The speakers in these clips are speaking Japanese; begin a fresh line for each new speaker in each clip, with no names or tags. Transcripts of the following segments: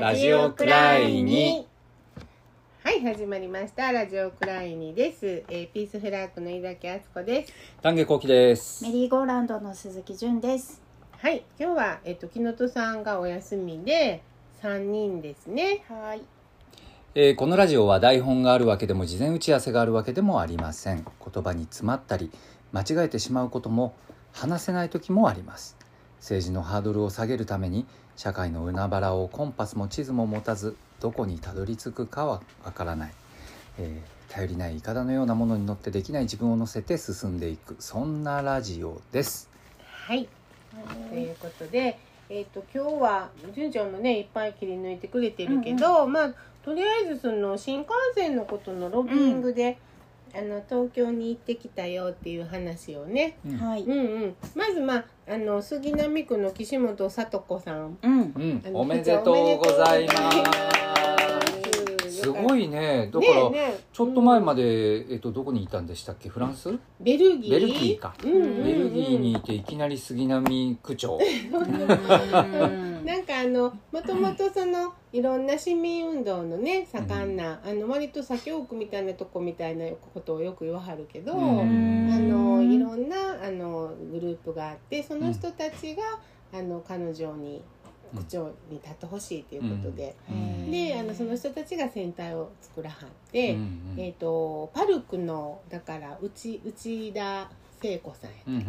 ラジオクライニ
はい始まりました。ラジオクライニです、えー、ピースフラッグの井崎敦子です。
丹下幸喜です。
メリーゴーランドの鈴木純です。
はい今日はえっ、と木本さんがお休みで三人ですね。
はい。
えーこのラジオは台本があるわけでも事前打ち合わせがあるわけでもありません。言葉に詰まったり間違えてしまうことも話せない時もあります。政治のハードルを下げるために社会の海原をコンパスも地図も持たずどこにたどり着くかはわからない、えー頼りないイカダのようなものに乗ってできない自分を乗せて進んでいく。そんなラジオです。
はい。ということでえっ、と今日は純ちゃんもねいっぱい切り抜いてくれてるけど、まあとりあえずその新幹線のことのロビングで、あの東京に行ってきたよっていう話をね。
うん。
はい。
うんうん。まずまああの杉並区の岸本聡子さん。
うん。
おめでとうございます。す。ごいね。だから、
ねえねえ。
ちょっと前まで、えっと、どこにいたんでしたっけ？フランス？
ベルギー。
ベルギーか。
うんうんうん。
ベルギーにいていきなり杉並区長。
うん
なんかあのもともとそのいろんな市民運動のね盛んな、あの割と左京区みたいなとこみたいなことをよく言わはるけど、
うん。
あのいろんなあのグループがあってその人たちが、あの彼女に区長に立ってほしいということで、
うん。
であのその人たちが戦隊を作らはって、
うんうん
えー、とパルクのだから内内田聖子さんや
うんうん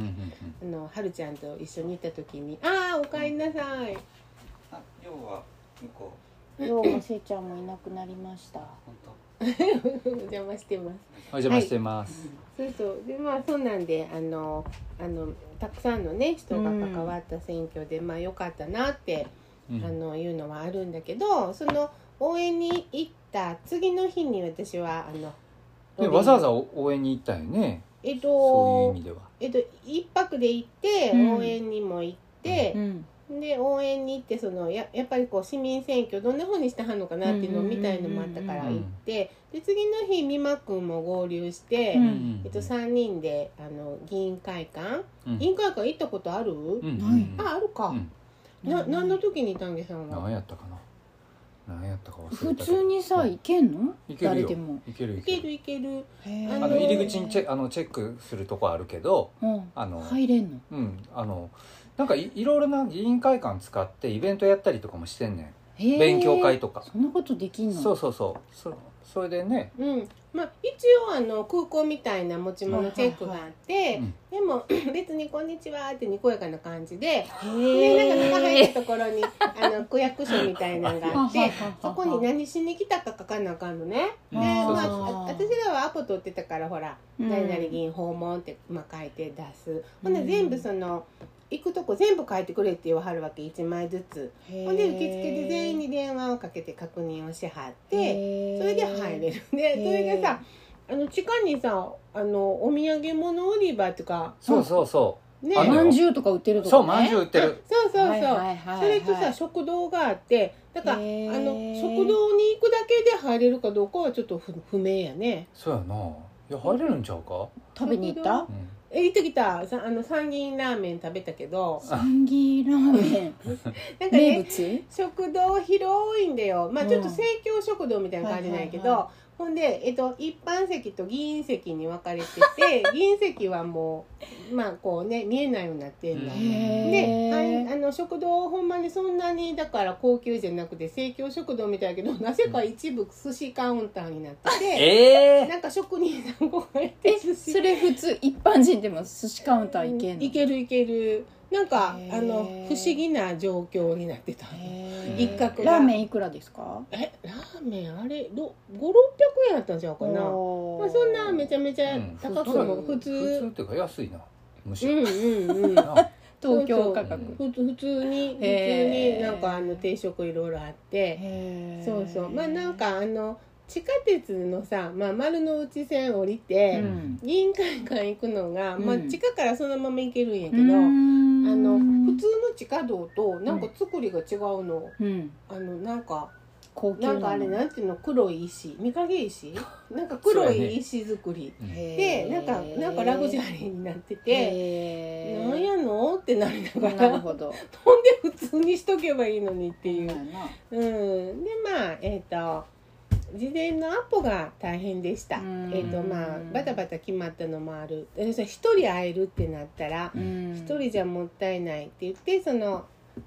うん
あのはるちゃんと一緒に行った時に「ああおかえりなさい」
あ要は向こ
どうもせいちゃんもいなくなりました。
お 邪魔してます。
お邪魔してます、
そうそう。でまあそうなんであのあのたくさんのね人が関わった選挙で、まあ良かったなって、
うん。
あのいうのはあるんだけどその応援に行った次の日に私はあの
でわざわざ応援に行ったよね？
えっと
そういう意味では。
えっと一泊で行って、
うん。
応援にも行って
う、ん。
で応援に行ってそのややっぱりこう市民選挙どんな風にしてはんのかなっていうのを見たいのもあったから行ってで次の日美馬君も合流して、
うん
えっと、3人であの議員会館、
うん。
議員会館行ったことある、
うん。うん
ない
ああるか、
うん。
な何の時に丹下さんは？
何やったかな？何やったか忘れたけ
普
ど
通にさ、
うん。
行けんの？
いけるよ。
誰でも。
いけるい
いけ
ける
るいける。
へ
あ
あの入り口にチェあのチェックするとこあるけど
うん。
あの、
入れんの？
うん。あのなんかいいろいろな議員会館使ってイベントやったりとかもしてんねん。勉強会とか。
そんなことできんの？
そうそうそう。そそれでね。
うん。まあ一応あの空港みたいな持ち物チェックがあって、
うん。
でも 別に「こんにちは」ってにこやかな感じで
へ
でなんか中入っ
え。
たところにあの区役所みたいなのがあってそこに何しに来たか書かなあかんのね。で、
うん。
まあ、私らはアポ取ってたからほら「
うん。
誰々議員訪問」って、まあ、書いて出す。ほんで
うん
全部その行くとこ全部書いてくれって言わはるわけ。1枚ずつ。ほんで受付で全員に電話をかけて確認をしはってそれで入れる。でそれがさあの地下にさあのお土産物売り場っていうか
そうそう。そ
ね。
あの
まんじゅうとか売ってるとこね。
うそうまんじゅう売ってる。
そうそうそう、
はいはいはいはい
それとさ食堂があってだからあの食堂に行くだけで入れるかどうかはちょっと不不明やね。
そうやな。いや入れるんちゃうか、
食べに行った？
うん、
え行ってきた。さあの参議院ラーメン食べたけど。
サンギーラーメン。名
なんかね
物？
食堂広いんだよ。まあ
うん
ちょっと生協食堂みたいな感じなんやけど、
はいはいは
ほんで、えっと、一般席と議員席に分かれてて 議員席はもうまあこうね見えないようになってんの。
うん。
であ
へ
いあの食堂ほんまにそんなにだから高級じゃなくて生協食堂みたいやけどなぜか一部寿司カウンターになってて、
ええ
なんか職人さんこうやって寿司。
それ普通一般人でも寿司カウンター行けんの？
いけるいけるなんかあの不思議な状況になってた。一角が。
ラーメンいくらですか？
えラーメンあれ5600円やったんちゃうかな。まあそんなめちゃめちゃ高くも普
普通。
通
っていうか安いな。むしろ、
うんうんうん。
な
東京価格。
ふつ普通に普通になんかあの定食いろいろあって。そうそう。まあなんかあの地下鉄のさ、まあ、丸の内線降りて、
うん。
議員会館行くのが、まあ、
うん
地下からそのまま行けるんやけど、あ
ん。
の普通の地下道となんか作りが違うの、
うん。
あのなんかな。んかあれなんていうの黒い石。御影石？なんか黒い石造り、でなんかなんかラグジュアリーになってて、なんやのってなりながら
なるほど。
ほんで普通にしとけばいいのにっていう。
そう
ん、でまあえっ、と事前のアポが大変でした。
うん。
えっ、とまあバタバタ決まったのもある。一人会えるってなったら
うん。
一人じゃもったいないって言ってその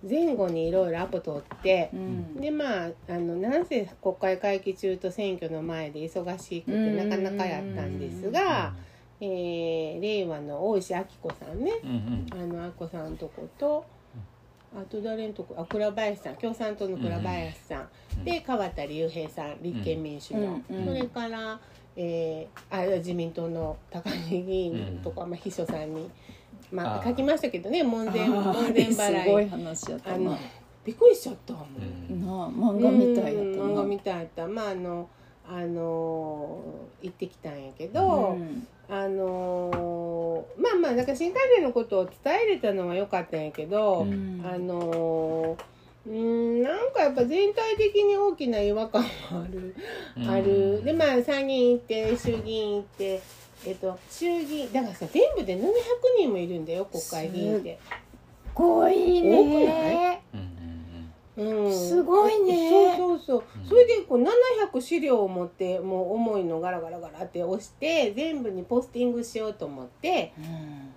前後にいろいろアポ取って
うん。
でまああのなんせ国会会期中と選挙の前で忙しくて
うん。
なかなかやったんですが、えー令和の大石明子さんね。
うんうん。
あのあこさんとことあと誰のとこあ倉林さん共産党の倉林さん、
うん
で川田隆平さん立憲民主党、
うんうん
それから、えーあ自民党の高木議員とか、まあ、秘書さんに、まあ、書きましたけどね門前
あ
門前
れすごい
払い
話やった
あの
な
びっくりしちゃった。
うん。
なあ漫画みたいやった
漫画みたいやった。まああのあの行ってきたんやけど、
うん。
あのーまあまあなんか新幹線のことを伝えれたのは良かったんやけど、
うん。
あのーうーんなんかやっぱ全体的に大きな違和感はある、
うん。
ある。でまあ参議院行って衆議院行ってえっと衆議院だからさ全部で700人もいるんだよ国会議員って。
すごい
多く
ね
うんうん
うん、
すごいね。
そうそうそう、
うん。
それでこう700資料を持ってもう重いのガラガラガラって押して全部にポスティングしようと思って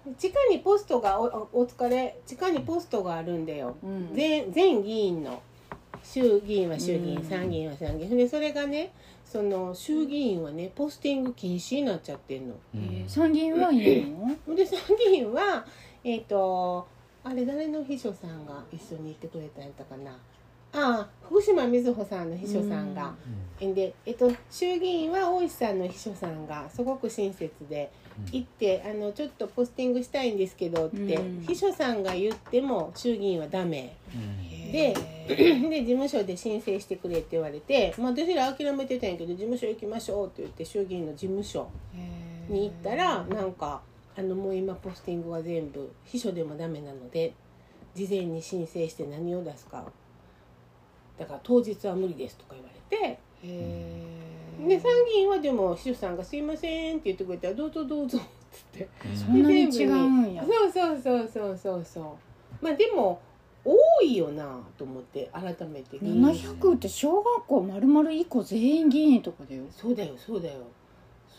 うん。
地下にポストがおおお疲れ。地下にポストがあるんだよ。
うん。
全全議員の。衆議院は衆議院、
うん
参議院は参議院。でそれがねその衆議院はねポスティング禁止になっちゃってんの。
うん。
えー参議院はいいの？
で参議院はえっ、とあれ誰の秘書さんが一緒に行ってくれたんやったかな？ああ福島みずほさんの秘書さんが、で、えっと、衆議院は大石さんの秘書さんがすごく親切で行ってあのちょっとポスティングしたいんですけどって、
うん。
秘書さんが言っても衆議院はダメ。
うん。
で
へ
で事務所で申請してくれって言われて、まあ、私ら諦めてたんやけど事務所行きましょうって言って衆議院の事務所
ー
に行ったらなんかあのもう今ポスティングは全部秘書でもダメなので事前に申請して何を出すかだから当日は無理ですとか言われて。で参議院はでも秘書さんが「すいません」って言ってくれたら「どうぞどうぞ」っつって。
そんなに違うんや。
そうそうそうそうそうそう。まあでも多いよなと思って改めて。
700って小学校丸々1個全員議員とかだよ。
そうだよそうだよ。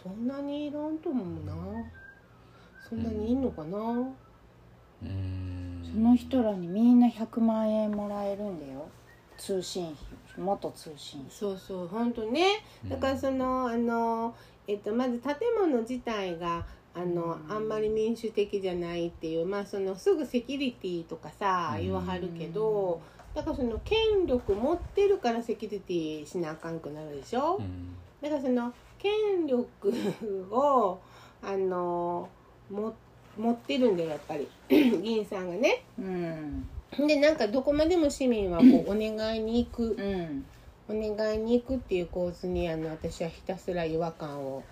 そんなにいらんと思うな。そんなにいんのかな、
うん。
その人らにみんな100万円もらえるんだよ通信費元通信費。
そうそう本当ね。だからそのあの、えっと、まず建物自体があの、
うん。
あんまり民主的じゃないっていうまあそのすぐセキュリティとかさ
うん。
言わはるけど、だからその権力持ってるからセキュリティしなあかんくなるでしょ、
うん。
だからその権力をあのも持ってるんだよやっぱり。議員さんがね。
うん
でなんかどこまでも市民はこうお願いに行く。
うん。
お願いに行くっていう構図にあの私はひたすら違和感を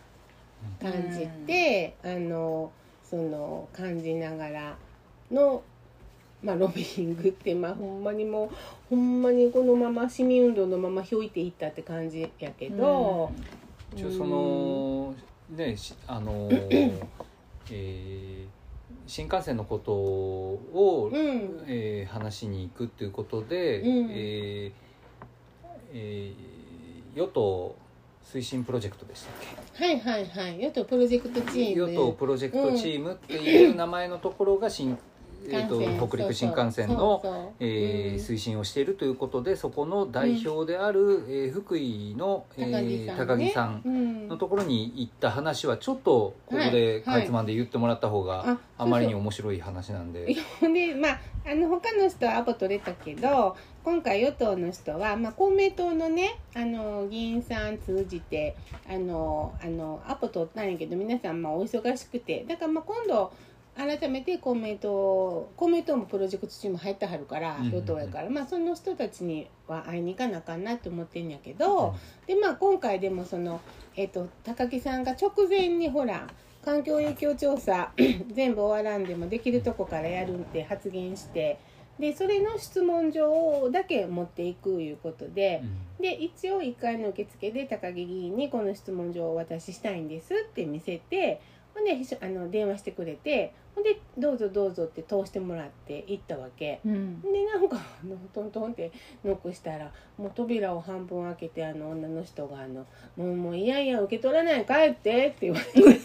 感じて、あのその感じながらの、まあ、ロビーングって、まあ、ほんまにもうほんまにこのまま市民運動のままひょいていったって感じやけど、
一応そのねしあのー えー新幹線のことを、
うん。
えー話しに行くっていうことで、
うん。
えーえー与党推進プロジェクトでしたっけ？
はいはいはい。与党プロジェクトチーム。
与党プロジェクトチームっていう名前のところが新、えー、と北陸新幹線の推進をしているということでそこの代表である、えー福井の、えー高木さん
うん。
のところに行った話はちょっとここでかいつまんで言ってもらった方が
あ
あまりに面白い話なんで。
でまああの他の人はアポ取れたけど今回与党の人は、まあ、公明党のねあの議員さん通じてあのあのアポ取ったんやけど皆さんまあお忙しくて。だからまあ今度改めて公明党公明党もプロジェクトチーム入ってはるから
うんうんうん。
与党やから、まあその人たちには会いに行かなあかんなと思ってんやけど、でまあ今回でもその、えっと高木さんが直前にほら環境影響調査 全部終わらんでもできるとこからやるって発言してでそれの質問状だけ持っていくいうことで、で一応1回の受付で高木議員にこの質問状をお渡ししたいんですって見せてほんであの電話してくれてほんで「どうぞどうぞ」って通してもらって行ったわけ。
うん。
でなんかあのトントンってノックしたらもう扉を半分開けてあの女の人があの「もうもういやいや受け取らない帰って」って言われて。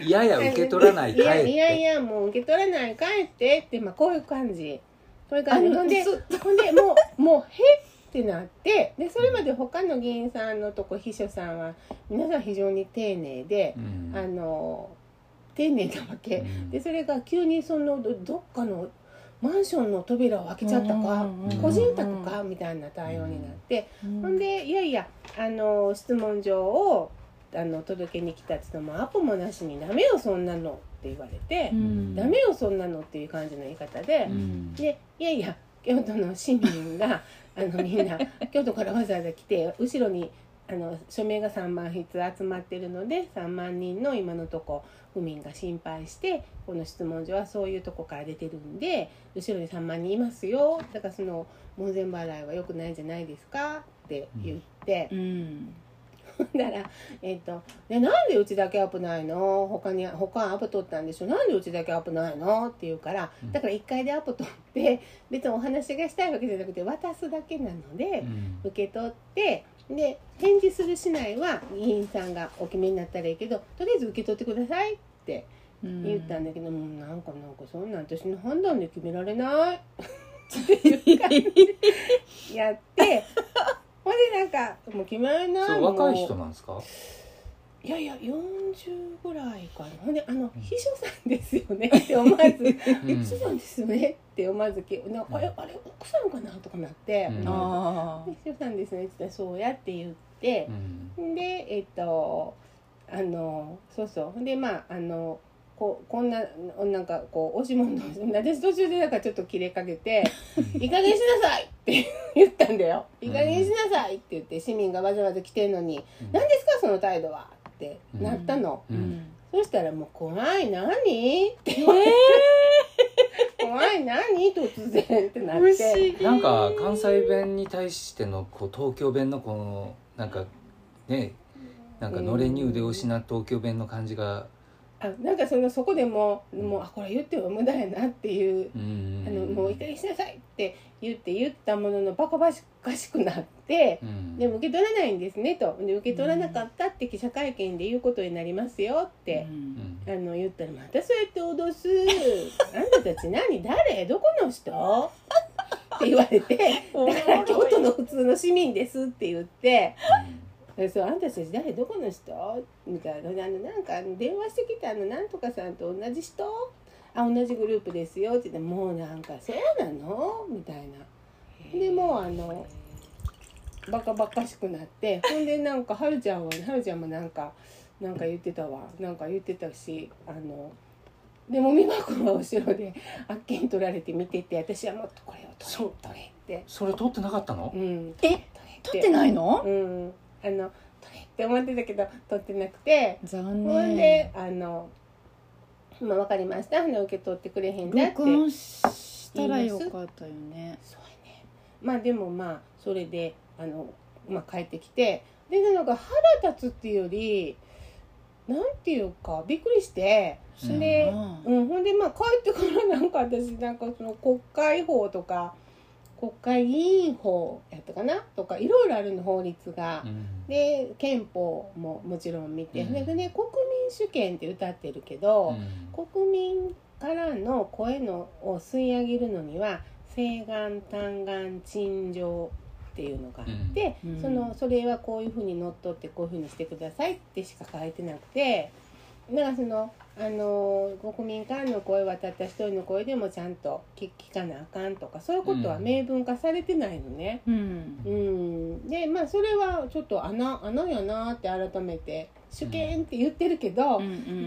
いやや受け取らない
い
帰って。
やいやいやもう受け取らない帰ってってまあこういう感じ。こういう感じ。
あの
ほんで
そ
ほんでもうもうへってなってでそれまで他の議員さんのとこ秘書さんは皆さん非常に丁寧で
う、ん。
あの丁寧なわけ、
うん。
でそれが急にそのどどっかのマンションの扉を開けちゃったか、個人宅かみたいな対応になって、ほんでいやいやあの質問状をあの届けに来たって言ってもアポもなしに「ダメよそんなの」って言われて「
うん
ダメよそんなの」っていう感じの言い方で、
うん。
でいやいや京都の市民があのみんな 京都からわざわざ来て後ろにあの署名が3万筆集まってるので3万人の今のとこ府民が心配してこの質問状はそういうとこから出てるんで後ろに3万人いますよ。だからその門前払いは良くないんじゃないですか？って言って。
うん。
だから、えっとでなんでうちだけアップないの？他に他アップ取ったんでしょ？なんでうちだけアップないの？って言うから
うん。
だから1回でアップ取って別にお話がしたいわけじゃなくて渡すだけなので
う、ん。
受け取ってで返事するしないは議員さんがお決めになったらいいけどとりあえず受け取ってくださいって言ったんだけど、もうなんかなんかそんなん私の判断で決められないっていう感じで やってほんでなんかもう決められない
そう若い人
も
なんですか？
ういやいや40ぐらいかな。ほんであの秘書さんですよねって思わず「
うん
秘書さんですよね」って思わず けなあれあれ奥さんかなとかなって
うん。
あ
秘書さんですねって言ったらそうやって言って
う、ん。
でえっとあのそうそう。ほんでまああのこうこんななんかこう押し問答私途中でなんかちょっと切れかけて「いい加減しなさい!」って言ったんだよ「いい加減しなさい!」って言って市民がわざわざ来てんのに「何ですかその態度は!」ってなったの、
う
うん。ん
そしたらもう「怖い何?」って。怖い何？突然ってなって。
議。
なんか関西弁に対してのこう東京弁のこのなんかねなんかのれんに腕を失った東京弁の感じが
あなんかそのそこでももうあこれ言っても無駄やなっていう
うん。
あのもういい加減しなさいって言って言ったもののバカバカしくなって
うん。
でも受け取らないんですねと。で受け取らなかったって記者会見で言うことになりますよって、
うん。
あの言ったらまたそうやって脅す。あんたたち何誰どこの人？って言われて だから京都の普通の市民ですって言ってでそうあんたたち誰？どこの人？みたいな。あのなんか電話してきたあのなんとかさんと同じ人あ同じグループですよって言ってもうなんかそうなの？みたいな。でもうあのバカバカしくなって。ほんでなんかはるちゃんははるちゃんもなんかなんか言ってたわ。なんか言ってたしあのでも美和子は後ろであっけに取られて見てて私はもっとこれを取れ取れって。
それ撮ってなかったの？
うん
え？撮ってないの？
うんあの取れって思ってたけど取ってなくて。
残
ほん
念
であの「まあ、分かりました。ほんで受け取ってくれへんだ」って
録音したらよかったよね。
そうやね。まあでもまあそれであの、まあ、帰ってきて。でなんか腹立つっていうよりなんていうかびっくりして。
うん
で、
うん
うん、ほんでまあ帰ってからなんか私なんかその国会法とか国会議員法やったかなとかいろいろあるの法律が。
うん。
で憲法ももちろん見て、
うん。
でね国民主権って歌ってるけど、
うん。
国民からの声のを吸い上げるのには請願嘆願陳情っていうのがあって、
うん。
そのそれはこういうふうにのっとってこういうふうにしてくださいってしか書いてなくてだからそのあの国民からの声はたった一人の声でもちゃんと聞聞かなあかんとかそういうことは明文化されてないのね。
うん。
うん、でまあそれはちょっと穴穴やなって改めて主権って言ってるけど、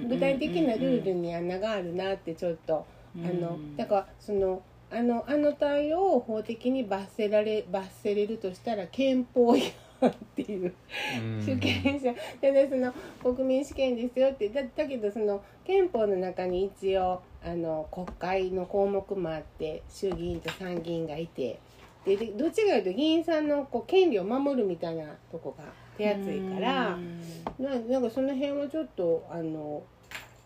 具体的なルールに穴があるなってちょっと、あのだからそのあのあの対応を法的に罰せられ罰せれるとしたら憲法違反っていう。
うん。
主権者ででその国民主権ですよって。だだけどその憲法の中に一応ああの国会の項目もあって衆議院と参議院がいて。ででどっちかというと議員さんのこう権利を守るみたいなとこが手厚いからななんかその辺はちょっとあの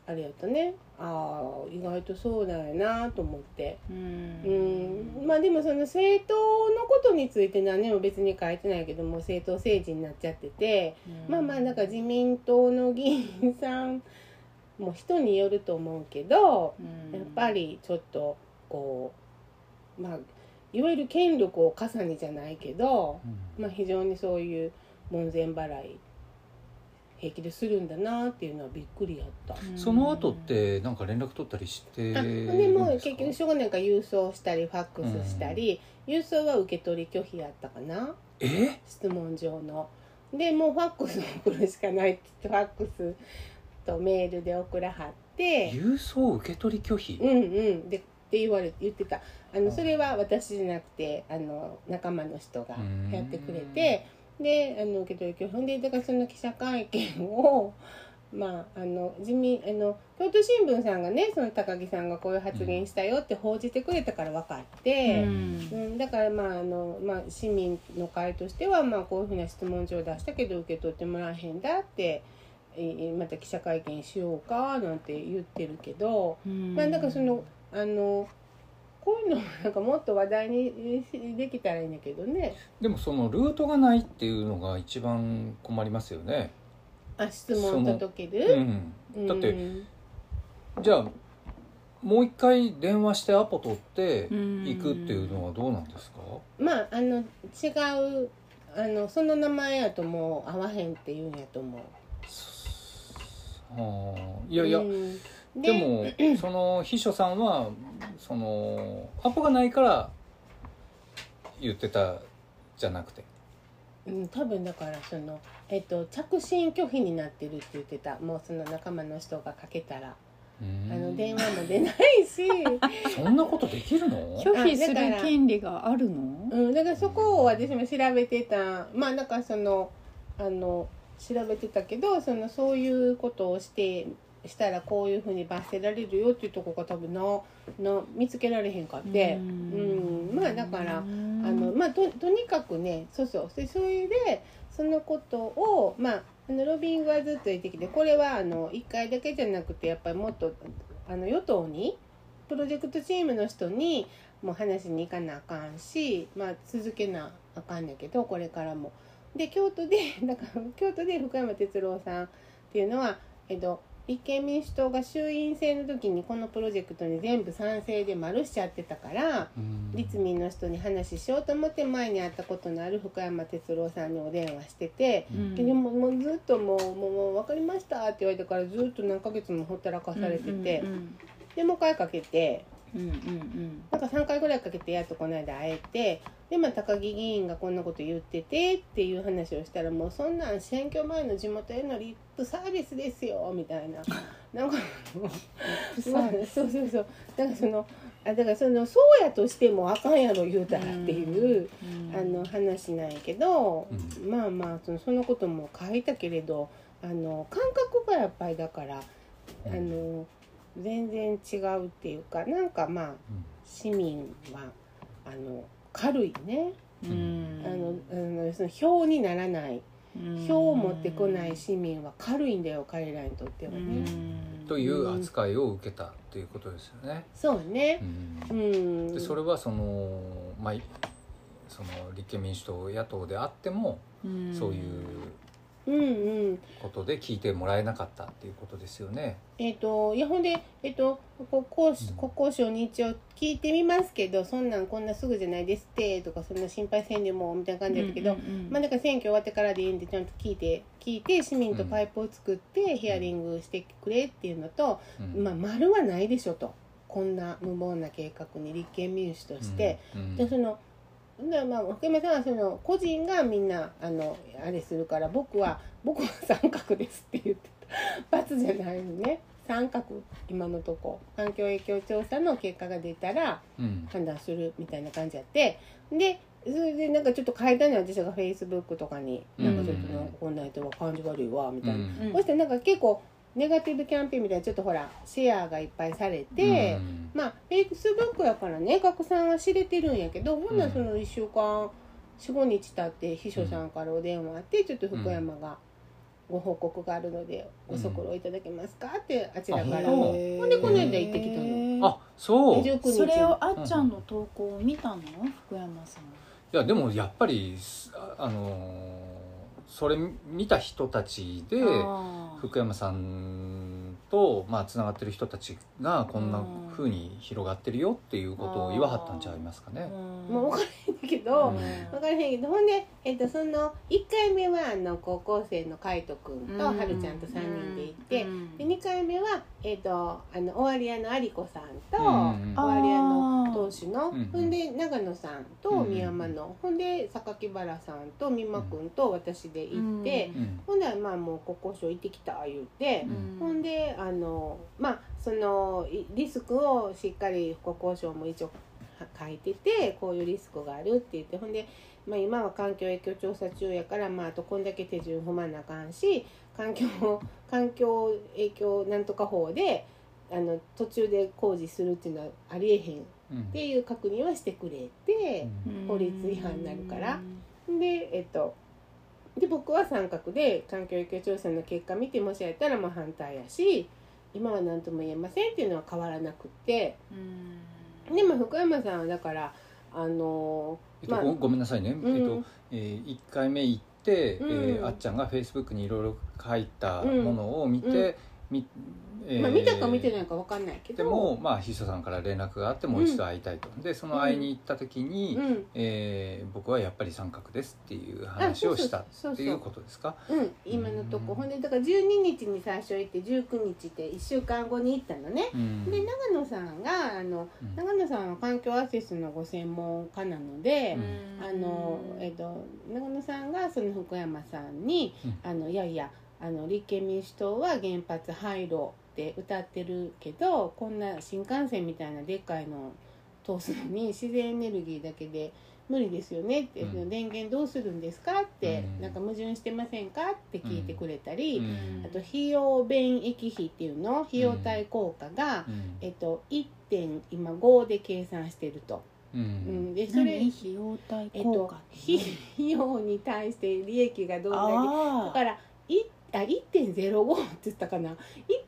あれやったね。ああ意外とそうだよなと思って。
うん。
うん。まあでもその政党のことについて何も別に書いてないけども政党政治になっちゃってて、まあまあなんか自民党の議員さんも人によると思うけどやっぱりちょっとこうまあいわゆる権力を重ねじゃないけど、まあ、非常にそういう門前払い平気でするんだなっていうのはびっくりやった。
その後ってなんか連絡取ったりして
あ
るん
でも結局しょうがない。から郵送したりファックスしたり、郵送は受け取り拒否やったかな？
え？
質問状の。でもうファックス送るしかないって言ってファックスとメールで送らはって。
郵送受け取り拒否？
うんうん。でって言われ言ってた。あ
うん。
のそれは私じゃなくてあの仲間の人が
うん。
やってくれてであの受け取り拒否でだからその記者会見を まああの自民あの京都新聞さんがねその高木さんがこういう発言したよって報じてくれたから分かって。うん、だからまああの、まあ、市民の会としては、まあ、こういうふうな質問状を出したけど受け取ってもらえへんだって、えーまた記者会見しようかなんて言ってるけど、まあなんかそのあのこういうのなんかもっと話題にできたらいいんだけどね。
でもそのルートがないっていうのが一番困りますよね。
あ質問届け
う
る、
ん。
うん。
だってじゃあもう一回電話してアポ取って行くっていうのはどうなんですか？
まああの違うあのその名前やともう合わへんって言うんやと思う。
はあいやいや、
うん
でも その秘書さんはそのアポがないから言ってたじゃなくて。
うん、多分だからその、えっと、着信拒否になってるって言ってた。もうその仲間の人がかけたら。あの電話も出ないし、
そんなことできるの？
拒否する
あだから
権利があるの？
うん、だからそこを私も調べてた。まあだからそのあの調べてたけどそのそういうことをしてしたらこういうふうに罰せられるよっていうとこが多分なな見つけられへんかって。うんまあだからあのまあととにかくねそうそうでそれでそのことをまああのロビングはずっと言ってきてこれはあの1回だけじゃなくてやっぱりもっとあの与党にプロジェクトチームの人にもう話しに行かなあかんし、まあ、続けなあかんねんけどこれからも。で京都でだから京都で福山哲郎さんっていうのは、えっと、立憲民主党が衆院選の時にこのプロジェクトに全部賛成で丸しちゃってたから。
うん
立民の人に話しようと思って前に会ったことのある福山哲郎さんにお電話してて、
うん
でももうずっともう「もうもう分かりました」って言われてからずっと何ヶ月もほったらかされてて、
うん
でもう一回かけて
うんうん
なんか3回ぐらいかけてやっとこの間会えてで、まあ、高木議員がこんなこと言っててっていう話をしたらもうそんなん選挙前の地元へのリップサービスですよみたいな。なんか そうそうそう。だからそのあだからそのそうやとしてもあかんやろ言うたらっていう、
うん
あの話なんやけど、
う
まあまあそのそのことも書いたけれどあの感覚がやっぱりだからあの全然違うっていうかなんかまあ
うん。
市民はあの軽いね、
うん。
あのあのその票にならない。
うん。
票を持ってこない市民は軽いんだよ彼らにとっては
う
ね。
ん。
という扱いを受けたということですよね。
そうね。
う、
うんん、
でそれはそのまあその立憲民主党野党であっても
うん。
そういうことで聞いてもらえなかったっていうことですよね。
えっ、といやほんでえっ、と国交
うん。
国交省に一応聞いてみますけどそんなんこんなすぐじゃないですってとかそんな心配せんでもみたいな感じだったけど、
うんうんうん。
まあだから選挙終わってからでいいんでちゃんと聞いて聞いて市民とパイプを作ってヒアリングしてくれっていうのと、
うん。
まあ丸はないでしょと。こんな無謀な計画に立憲民主として、
うん。
でそのでまあ福山さんはその個人がみんなあのあれするから僕は 僕は三角ですって言ってた。罰じゃないのね。三角今のとこ。環境影響調査の結果が出たら
うん。
判断するみたいな感じやって。でそれでなんかちょっと変えたのよ私がフェイスブックとかになんかちょっとなんかこんな人は感じ悪いわみたいな、
うん。
そしてなんか結構ネガティブキャンペーンみたいなちょっとほらシェアがいっぱいされて、
うん。
まあフェイスブックやからね拡散は知れてるんやけどほんならその1週間45日経って秘書さんからお電話あってちょっと福山がご報告があるのでご足労いただけますかってあちらから。
あ
ほ
へ
んでこの間行ってきたの。
あそう。い
19日
それをあっちゃんの投稿を見たの？福山さん。
やでもやっぱりああのーそれ見た人たちで
あー
福山さんとまあつながってる人たちがこんな風に広がってるよっていうことを言わはったんちゃいますかね。
うん。
もう分からへんけど、
うん。
分からへんけどほんで、えっと、その1回目はあの高校生の海斗くんと
うん。
はるちゃんと3人で行って、
うん。
で2回目は、えっと、あの終わり屋の有子さんと、
うん
終わり屋の当主の、
うん
ほんで長野さんと
うん
宮山の、ほんで榊原さんと美馬くんと私で行って、
うん。
ほんでまあもう国交省行ってきた言うて。ほんであのまあそのいリスクをしっかり国交省も一応は書いててこういうリスクがあるって言ってほんで、まあ、今は環境影響調査中やから、まあ、あとこんだけ手順踏まなあかんし環境環境影響なんとか法であの途中で工事するっていうのはありえへんっ
うん。
ていう確認はしてくれて。法律違反になるから。でえっとで僕は三角で環境影響調査の結果見てもしあったらまあ反対やし今は何とも言えませんっていうのは変わらなくって。
うん。
でも福山さんはだからあの
えっと
まあ
ごごめんなさいね、
うん。
えっとえー、1回目行って、
うん。
えーあっちゃんがフェイスブックにいろいろ書いたものを見て、
うん
みえー。
まあ、見たか見てないか分かんないけど。
でも、まあ、秘書さんから連絡があってもう一度会いたいと、でその会いに行った時に、
うん。
えー僕はやっぱり三角ですっていう話をしたっていうことですか？
うん。今のとこ。
うん。
ほんでだから12日に最初行って19日って1週間後に行ったのね。
うん。
で長野さんがあの
うん。
長野さんは環境アセスのご専門家なので、
うん。
あのえっと長野さんがその福山さんに、
うん。
あのいやいやあの立憲民主党は原発廃炉って歌ってるけどこんな新幹線みたいなでっかいの通すのに自然エネルギーだけで無理ですよねって、
うん。
電源どうするんですかって、
うん。
なんか矛盾してませんかって聞いてくれたり、
うん。
あと費用便益費っていうの費用対効果が、
うん。
えっと、1.5で計算してると。
う
うん。ん、でそれ
何？費用対
えっと
効果、
費 費用に対して利益がどんだけだ
あ
からいあ1.05って言ったかな。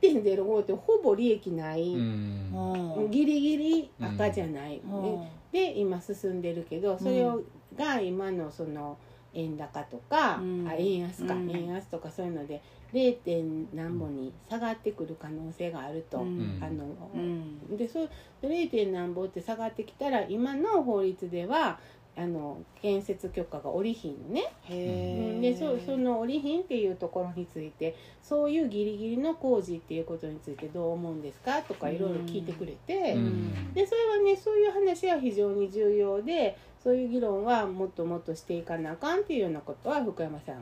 1.05ってほぼ利益ない、
うん。
ギリギリ赤じゃない、
うん。
ね。で今進んでるけどそれを、が今のその円高とか、
うん。
あ円安か、
うん。
円安とかそういうので 0. 点何本に下がってくる可能性があると。
うん。
あの
うん。
でそう 0. 点何本って下がってきたら今の法律ではあの建設許可が下りひんのね、でそその下りひんっていうところについてそういうギリギリの工事っていうことについてどう思うんですかとかいろいろ聞いてくれて、
うん。
でそれはねそういう話は非常に重要でそういう議論はもっともっとしていかなあかんっていうようなことは福山さんも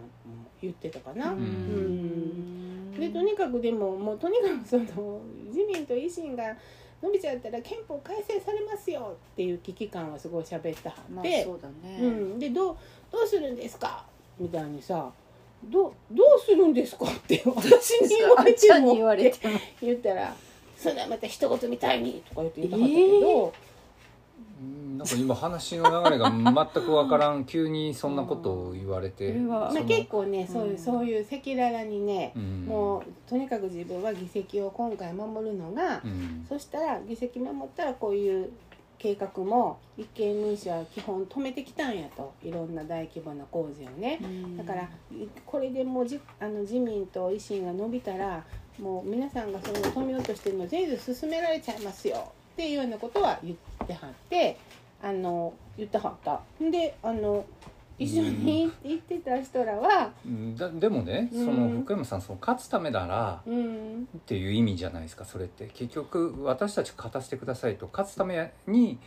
言ってたかな。
うん。
でとにかくでももうとにかくその自民と維新が伸びちゃったら憲法改正されますよっていう危機感はすごい喋ったは
まあ
って、
そうだね、
うん、でどうどうするんですか？みたいにさどうどうするんですか？って私に言われても
言われても。
言ったら「それはまた一言みたいに」とか言って言ったはったけど、
うんなんか今話の流れが全くわからん 急にそんなことを言われて
まあ、結構ねそういう、
うん
そういう赤裸々にね、
うん。
もうとにかく自分は議席を今回守るのが、
うん。
そしたら議席守ったらこういう計画も立憲民主は基本止めてきたんやと。いろんな大規模な工事をね。だからこれでもうじあの自民と維新が伸びたらもう皆さんがそれを止めようとしてるの全部進められちゃいますよっていうようなことは言ってはってあの言ってはった。であの一緒に行ってた人らは、
うん。だでもね、
うん。
その福山さんその勝つためなら
うん、
っていう意味じゃないですかそれって。結局私たち勝たせてくださいと勝つために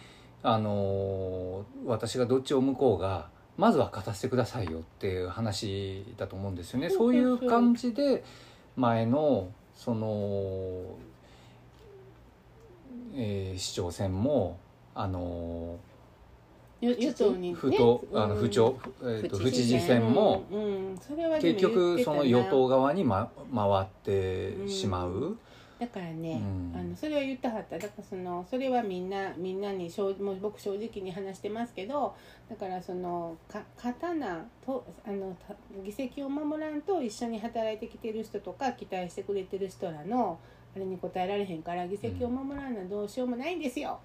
あのー私がどっちを向こうがまずは勝たせてくださいよっていう話だと思うんですよね。
そう
いう感じで前のその、えー市長選もあのー
与与党にね。
不当あの
うん
不調、えー、と
府
府知事選も
うん。うん。それはでも
結局その与党側に、ま、回ってしまう、
だからね、
うん。
あのそれは言ってはった。だからそのそれはみんなみんなに正もう僕正直に話してますけどだからそのか刀とあのた議席を守らんと一緒に働いてきてる人とか期待してくれてる人らのあれに応えられへんから議席を守らんのはどうしようもないんですよ。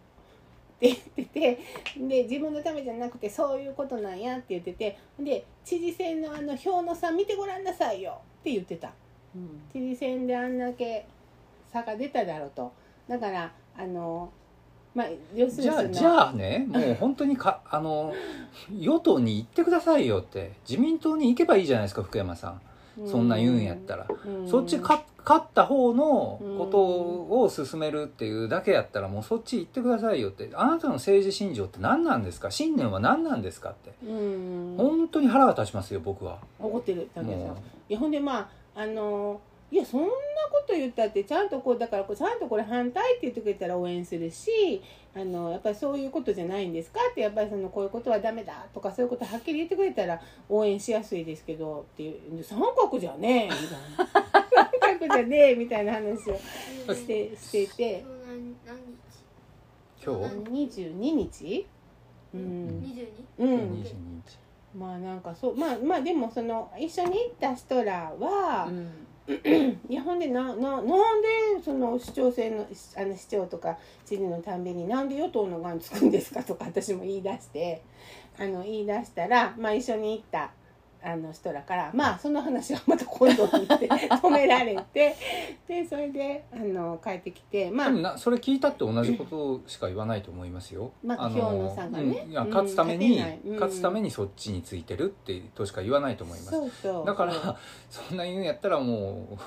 って言っててで自分のためじゃなくてそういうことなんやって言っててで知事選のあの票の差見てごらんなさいよって言ってた。
うん
知事選であんだけ差が出ただろうとだからあのまあ要する
じ
に
じゃあねもう本当にか あの与党に行ってくださいよって自民党に行けばいいじゃないですか福山さん、そんな言うんやったら、
うん。
そっちか勝った方のことを進めるっていうだけやったらもうそっち行ってくださいよって。あなたの政治信条って何なんですか？信念は何なんですかって。
うん。
本当に腹が立ちますよ僕は。
怒ってるだけさん
も
いやほんでまああのいやそんなこと言ったってちゃんとこうだからこうちゃんとこれ反対って言ってくれたら応援するしあのやっぱりそういうことじゃないんですかってやっぱりそのこういうことはダメだとかそういうことはっきり言ってくれたら応援しやすいですけどっていう三角じゃねえみたいな。三角じゃねえみたいな話をしてしていて
今日
？22日？うん、
二十二。
うん
22日？
まあなんかそうまあまあでもその一緒に行った人らは、
うん
いやほんでなななんでその市長選のあの市長とか知事のたんびになんで与党の側につくんですかとか私も言い出してあの言い出したら、まあ、一緒に行った。あの人らからまあその話はまた今度にって 止められてでそれであの帰ってきてまあ
でもなそれ聞いたって同じことしか言わないと思いますよ。
まあ
の
票の差がね。
うん。勝つために、
うん
勝つためにそっちについてるってとしか言わないと思います。
そうそう。
だから そんな言うんやったらもう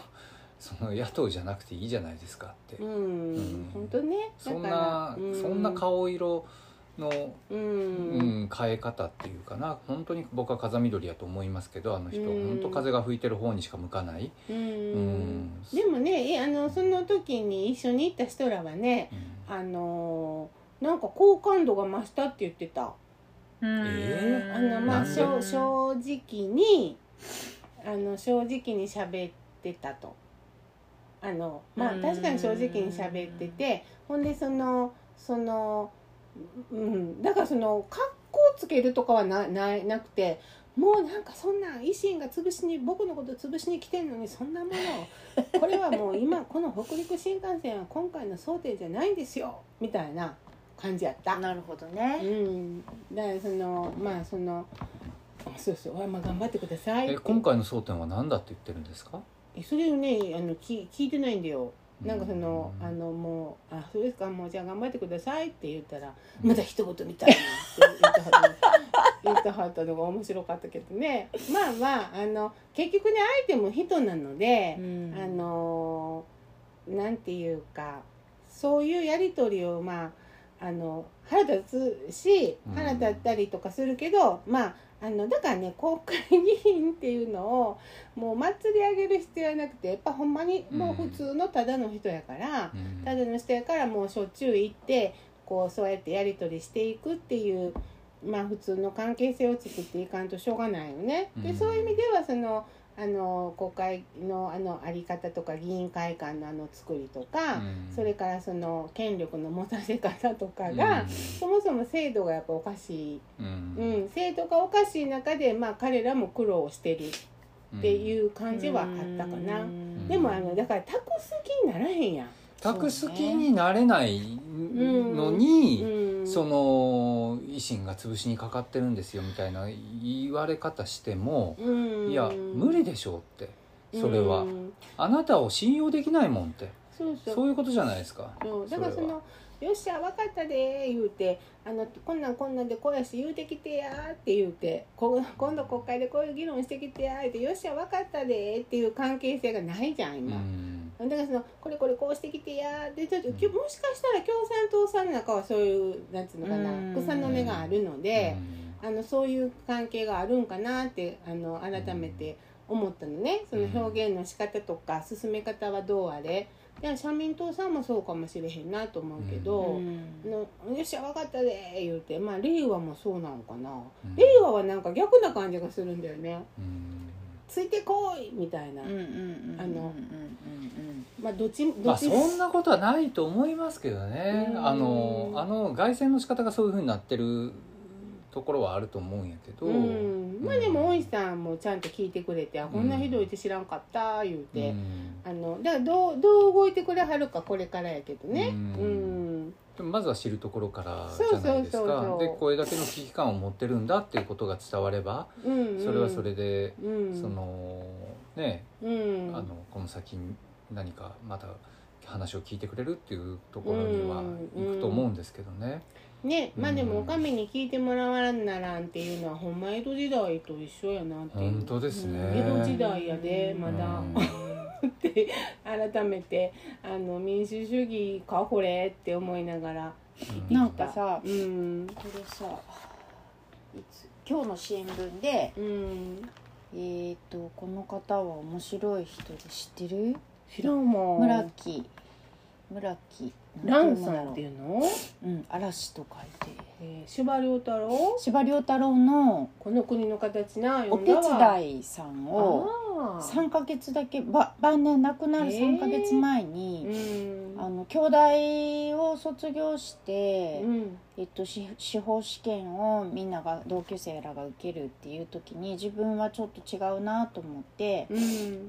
その野党じゃなくていいじゃないですかって。
うん、
ん。
本当ね。
そんな、
う
そんな顔色の、
うん、
うん変え方っていうかな。本当に僕は風緑やと思いますけどあの人、
うん。
本当風が吹いてる方にしか向かない。
うん。
うん。
でもねえあのその時に一緒に行った人らはね
うん。
あのなんか好感度が増したって言ってた。
え
あのまあ正正直にあの正直に喋ってたと。あのまあ
うん。
確かに正直に喋っててほんでそのそのうん。だからその格好つけるとかはなななくてもうなんかそんな維新が潰しに僕のこと潰しに来てんのにそんなもの。を これはもう今この北陸新幹線は今回の争点じゃないんですよ。みたいな感じやった。
なるほど
う
ね
ん、だからそのまあそのそうそう、まあ、頑張ってください
え今回の争点は何だって言ってるんですか？
えそれをねあの聞聞いてないんだよなんかその、
うん
あのもう「あそうですかもうじゃあ頑張ってください」って言ったら「まだ一言みたいな」って 言ってはったのが面白かったけどね。まあまああの結局ね相手も人なので、
うん。
あのなんていうかそういうやり取りをまああの腹立つし
うん。
腹立ったりとかするけど、まああのだからね国会議員っていうのをもう祭り上げる必要はなくてやっぱほんまにもう普通のただの人やから、
うん
ただの人やからもうしょっちゅう行ってこうそうやってやり取りしていくっていうまあ普通の関係性を作っていかんとしょうがないよね。で
うん
そういう意味ではそのあの国会のあのあり方とか議員会館のあの作りとか、
うん。
それからその権力の持たせ方とかが、そもそも制度がやっぱおかしい、
うん。
うん、制度がおかしい中で、まあ、彼らも苦労してるっていう感じはあったかな。
うん。
でもあのだからタクス気にならへんやん。
タクス気になれないのに、
うん
その維新が潰しにかかってるんですよみたいな言われ方しても、
うん。
いや無理でしょうってそれは、
うん。
あなたを信用できないもんって。
そう
いうことじゃないですか。
だからその「よっしゃ分かったで」言うてあの「こんなんこんなんでこうやし言うてきてや」って言うてこ「今度国会でこういう議論してきてや」って「よっしゃ分かったで」っていう関係性がないじゃん
う
今。
ん。
だからそのこれこれこうしてきてやでちょっともしかしたら共産党さんの中はそういうなんつうのかな
うん。
草の根があるので、
うん。
あのそういう関係があるんかなってあの改めて思ったのね。その表現の仕方とか進め方はどうあれいや社民党さんもそうかもしれへんなと思うけど、
うん。
あのよっしゃ分かったで言うてまあ令和もそうなのかな、
うん。
令和はなんか逆な感じがするんだよね。
うん。
ついてこいみたいな、
うんうんうん
あのまあどっちど
まあ
っち
そんなことはないと思いますけどね。
うん。
あのあの凱旋の仕方がそういうふうになってるところはあると思うんやけど、
うん、まあでも大石さんもちゃんと聞いてくれて「あこんなひどいって知らんかった」言うて、
うん。
あのだからどうどう動いてくれはるかこれからやけどね。
う
うん。ん、
でもまずは知るところからじゃないですか。でこれだけの危機感を持ってるんだっていうことが伝われば
うんうん、
それはそれで、
うん、
そのね、
うん、
あのこの先に何かまた話を聞いてくれるっていうところには
うん。
行くと思うんですけどね。
ねまあでも
うん
おかみに聞いてもらわならんっていうのはほんま江戸時代と一緒やなっていう。
本当ですね。
江戸時代やでまだ、
うん。
って改めてあの民主主義かこれって思いながら
うん。
なんかさ
うん。
これさいつ今日の新聞で
うん。
えー、とこの方は面白い人で知ってる？
知らんもん
村木村木。
ランさ
ん
っていうの、
うん嵐と書いて
えー、司馬遼太郎？
司馬遼太郎の
この国の形な
お手伝いさんを
を
3ヶ月だけば晩年亡くなる3ヶ月前に、
うん。
あの兄弟を卒業して、
うん。
えっと、司司法試験をみんなが同級生らが受けるっていう時に自分はちょっと違うなと思って
うん。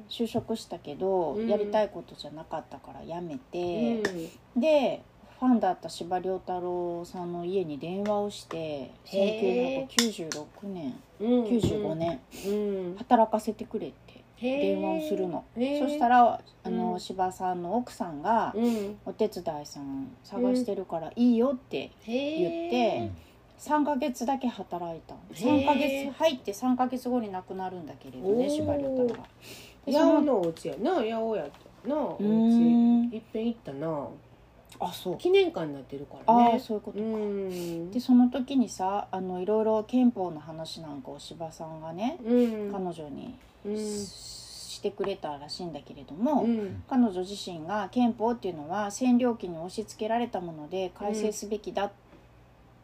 就職したけど、
うん。
やりたいことじゃなかったから辞め
う
て、
ん。
でファンだった司馬遼太郎さんの家に電話をして
へー。
1996年
うん
95年。
うん。
働かせてくれって電話をするの、そしたらあの、
うん。
柴さんの奥さんが、
うん。
お手伝いさん探してるからいいよって言って3ヶ月だけ働いた。3ヶ月入って3ヶ月後に亡くなるんだけれどね司馬遼太郎が。で
八
その
尾のお家やな八尾やったなお家。いっぺん行ったな
あそう。
記念館になってるから
あ
ね。
あそういうことか、
うん。
でその時にさあのいろいろ憲法の話なんかを柴さんがね、
うん。
彼女に
うん。
ししてくれたらしいんだけれども、
うん。
彼女自身が憲法っていうのは占領期に押し付けられたもので改正すべきだっ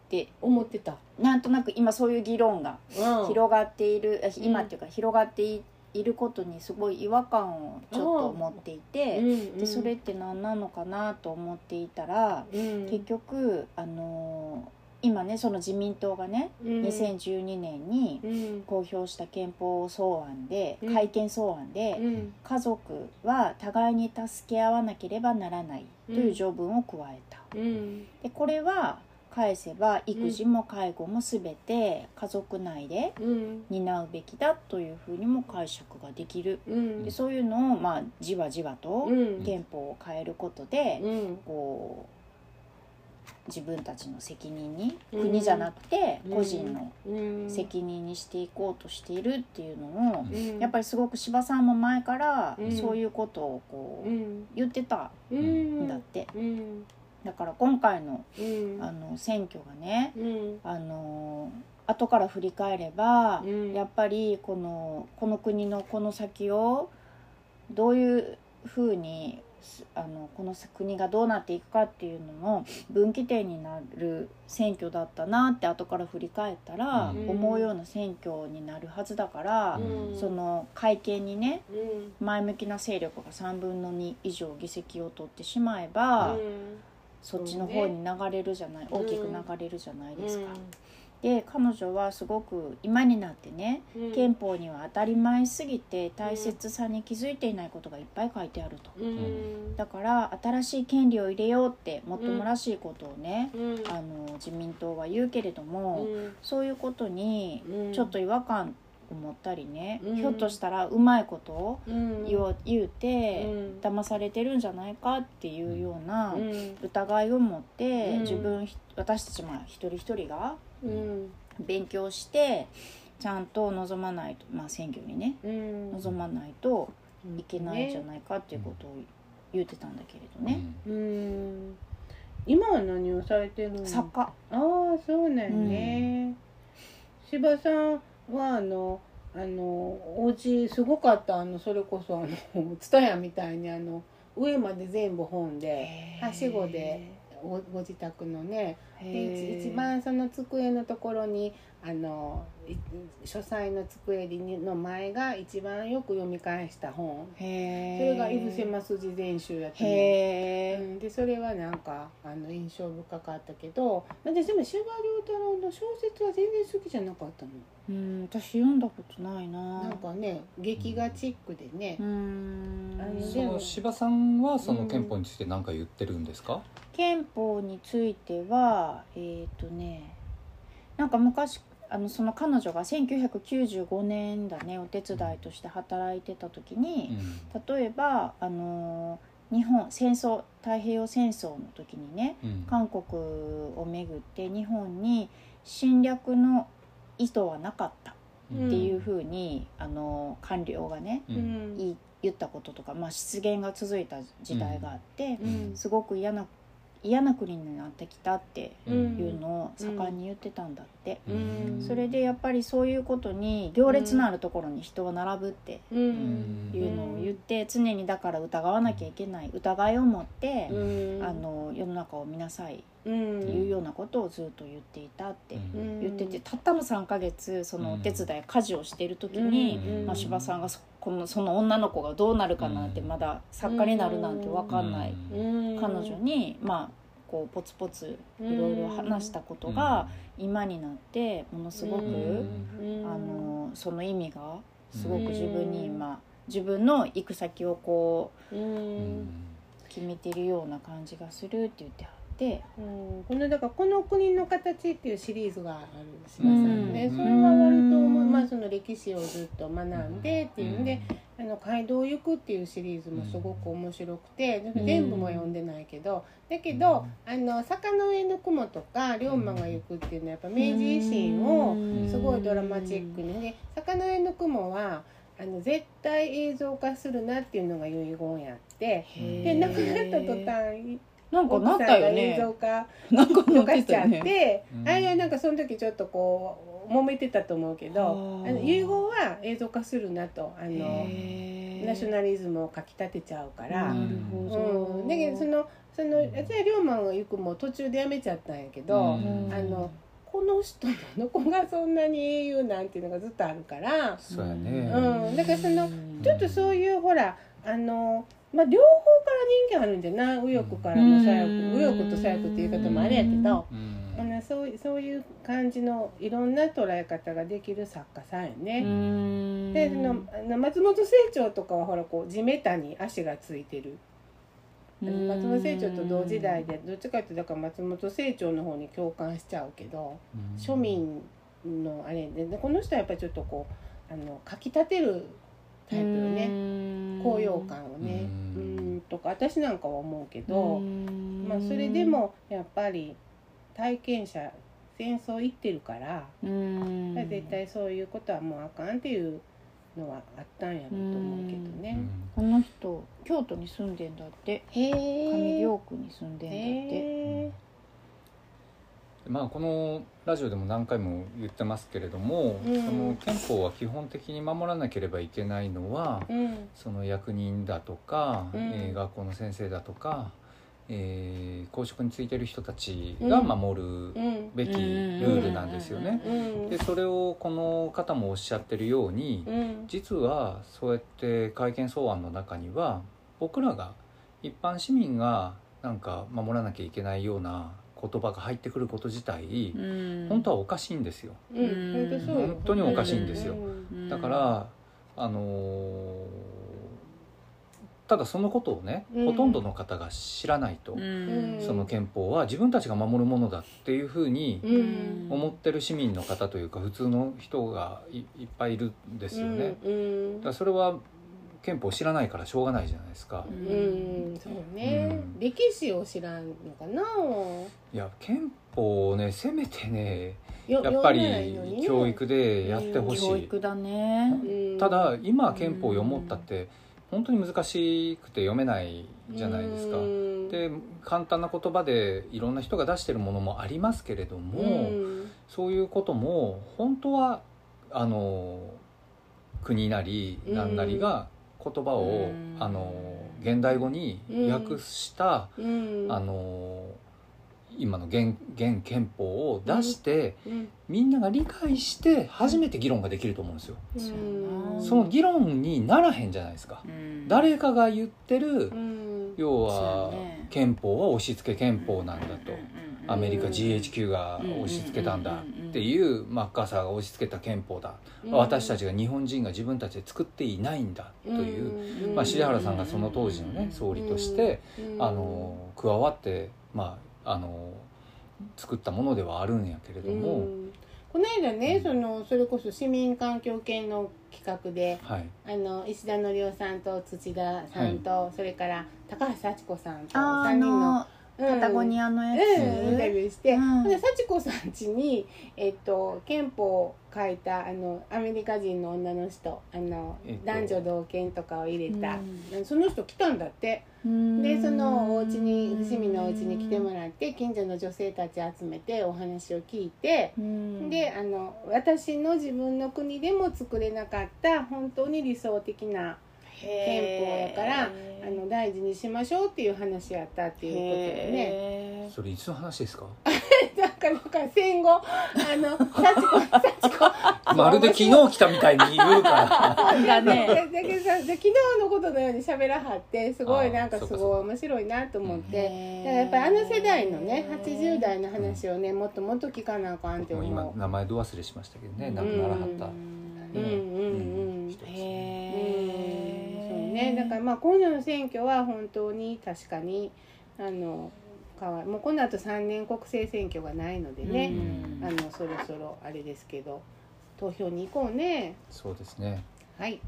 て、
思ってた。
なんとなく今そういう議論が
うん。
広がっている、あ今っていうか広がっていいることにすごい違和感をちょっと持っていて、
うん
でそれって何なのかなと思っていたら、
うん。
結局あのー今ねその自民党がね、
うん。
2012年に
うん。
公表した憲法草案で、
うん。
改憲草案で、
うん。
家族は互いに助け合わなければならないという条文を加えた。
うん
でこれは返せば育児も介護も全て家族内で
うん。
担うべきだというふうにも解釈ができる。
うん。
でそういうのをまあじわじわと
うん。
憲法を変えることで
うん。
こう自分たちの責任に
うん。
国じゃなくて
うん。
個人の
うん。
責任にしていこうとしているっていうのを
うん。
やっぱりすごく柴さんも前から
うん。
そういうことをこ
う
うん。言ってた
うん
んだって。
うん
だから今回の
うん。
あの選挙がね
うん。
あの後から振り返れば
うん。
やっぱりこのこの国のこの先をどういうふうにすあのこの国がどうなっていくかっていうのの分岐点になる選挙だったなって後から振り返ったら、
うん。
思うような選挙になるはずだから、
うん。
その会見にね
うん。
前向きな勢力が3分の2以上議席を取ってしまえば、
うん
そっちの方に流れるじゃない、大きく流れるじゃないですか。
う
で彼女はすごく今になってね
ん。
憲法には当たり前すぎて大切さに気づいていないことがいっぱい書いてあると。
うん。
だから新しい権利を入れようってもっともらしいことをね、
うん。
あの自民党は言うけれども、
うん。
そういうことに
うん。
ちょっと違和感を持ったりね、
うん。
ひょっとしたらうまいことを
うん。
言おう言うて、
うん。
騙されてるんじゃないかっていうような
うん。
疑いを持って、
うん。
自分私たちまあ一人一人が
うん。
勉強してちゃんと望まないと、まあ、選挙にね
うん。
望まないといけないんじゃないかっていうことを言ってたんだけれどね、
うん。今は何をされてるの？
作家。
ああそうなんね、柴さんはあのあのお家すごかったあのそれこそあの 蔦屋みたいにあの上まで全部本ではしごでごご自宅のねで一一番その机のところにあのい書斎の机の前が一番よく読み返した本。
へ
それが「井伏正次全集」やったね。うん、でそれはなんかあの印象深かったけど私でも司馬遼太郎の小説は全然好きじゃなかったの。
うん私読んだことないな。
なんかね劇画チックでね。
う、ん。
あの
その柴さんはその憲法について何か言ってるんですか、
憲法についてはえっ、とねなんか昔あのその彼女が1995年だねお手伝いとして働いてた時に、例えばあの日本戦争太平洋戦争の時にね
うん。
韓国をめぐって日本に侵略の意図はなかった
うん
っていうふうに、あの官僚がね
う
うん。ん
言ったこととか、まあ、失言が続いた時代があって、
うん。
すごく嫌な嫌な国になってきたって
うん。
いうのを盛んに言ってたんだって、
うん。
それでやっぱりそういうことに行列のあるところに人は並ぶっていうのを言って常にだから疑わなきゃいけない疑いを持って、
うん。
あの世の中を見なさいいうんようなことをずっと言っていたって
うん。
言っててたったの3ヶ月そのお手伝い家事をしている時に、
うん。
まあ、柴さんがそこのその女の子がどうなるかなって
うん。
まだ作家になるなんて分かんない
うん。
彼女にまあこうポツポツいろいろ話したことが今になってものすごく、
うん。
あのその意味がすごく自分に今自分の行く先をこう決めてるような感じがするって言ってはって。
うん。このだから「この国の形」っていうシリーズがあるんで、
うん。
それは割とまあ、その歴史をずっと学んでっていうんで「あの街道を行く」っていうシリーズもすごく面白くて
ん。
全部も読んでないけどだけど「あの坂の上の雲」とか「龍馬が行く」っていうのはやっぱ明治維新をすごいドラマチックにね「坂の上の雲は」あの絶対映像化するなっていうのが遺言やってで亡くなった途端
なんかなったよね。
像。化
なんかなっ
とかしちゃっ
てね。
て、
うん。
あいやなんかその時ちょっとこう揉めてたと思うけど
あ
の遺言は映像化するなとあのナショナリズムをかきたてちゃうから、
なるほど。
うん、だけどそのその私は龍馬が行くも途中でやめちゃったんやけど、
うん。
あのこの人の子がそんなに英雄なんていうのがずっとあるから、
そうやね。
うん。だからその
うん
ちょっとそういうほらあの、まあ、両方から人気あるんじゃない？右翼からの左翼
うん
右翼と左翼っていう言い方もあれやけど。
うん
あのそうそういう感じのいろんな捉え方ができる作家さんや
う
ね。
ん
でそのあの松本清張とかはほらこう地べたに足がついてる。
うん
松本清張と同時代でどっちかっていうとだから松本清張の方に共感しちゃうけど
うん
庶民のあれででこの人はやっぱりちょっとこうあのかきたてるタイプよね。
ね
高揚感をね。
う
うんんとか私なんかは思うけど。まあ、それで
も
もやっぱり体験者戦争行ってるから、
うん。
絶対そういうことはもうあかんっていうのはあったんやろうと思うけどね。
この人京都に住んでんだって。
へ
上
え。
京区に住んでんだって。
へ
まあこのラジオでも何回も言ってますけれども、
うん
その憲法は基本的に守らなければいけないのは、
え。うん。
その役人だとか、
うん
えー学校の先生だとか、えー公職についてる人たちが守る
うん。
べきルールなんですよね。
うん。
でそれをこの方もおっしゃってるように、
うん。
実はそうやって会見草案の中には僕らが一般市民がなんか守らなきゃいけないような言葉が入ってくること自体、本当はおかしいんですよ。
うん。本当
におかしいんですよ
うん
だから、あのーただそのことをね、
うん
ほとんどの方が知らないと、
うん
その憲法は自分たちが守るものだっていうふうに
うん。
思ってる市民の方というか普通の人がいいっぱいいるんですよね。
うん
だからそれは憲法知らないからしょうがないじゃないですか。
うん。うん。そうね
うん。
歴史を知らんのかな。
いや憲法をねせめてね
や
やっぱり教育でやってほしい。
教育だね
ただ今憲法を読もうったって本当に難しくて読めないじゃないですか。で簡単な言葉でいろんな人が出してるものもありますけれども、そういうことも本当はあの国なり何なりが言葉を
うん。
あの現代語に訳した、
うん。
あの今の現現憲法を出して、
うん。
みんなが理解して初めて議論ができると思うんですよ。
うん。
その議論にならへんじゃないですか。
うん。
誰かが言ってる、
うん。
要は憲法は押し付け憲法なんだと。アメリカ
うん。
GHQ が押し付けたんだっていうマッカーサーが押し付けた憲法だ、私たちが日本人が自分たちで作っていないんだという、
うん
まあ、重原さんがその当時のね総理として、
うん
あの加わって、まあ、あの作ったものではあるんやけれども、
うん。この間ねそのそれこそ市民環境系の企画で
はい、
あの石田則夫さんと土田さんと、それから高橋幸子さんと
あーあ
3人の
のパタゴニアのやつ、
うん、インタビューして、
うん。
で幸子さん家に、えっと、憲法を書いたあのアメリカ人の女の人あの、
えっと。
男女同権とかを入れた、
う
その人来たんだって。
うん。
でそのお家に伏見のお家に来てもらって近所の女性たち集めてお話を聞いて。
うん。
であの私の自分の国でも作れなかった本当に理想的な憲法やからあの大事にしましょうっていう話やったっていうことでね。
へ
それいつの話ですか？
なんかなんか戦後あの 幸子幸子。
まるで昨日来たみたいに言うから。
ね。
だけどさ昨日のことのように喋らはってすごいなんかすごい面白いなと思って。だからやっぱりあの世代のね80代の話をねもっともっと聞かなあかんって
もう。今
思う。
名前ど忘れしましたけどね亡くならはった、
うんうんうん
人です
へ
うんそう
え
ね、だからまあ今度の選挙は本当に確かにあの変わもうこの後3年国政選挙がないのでね、
うん。
あのそろそろあれですけど投票に行こうね。
そうですね。
はい。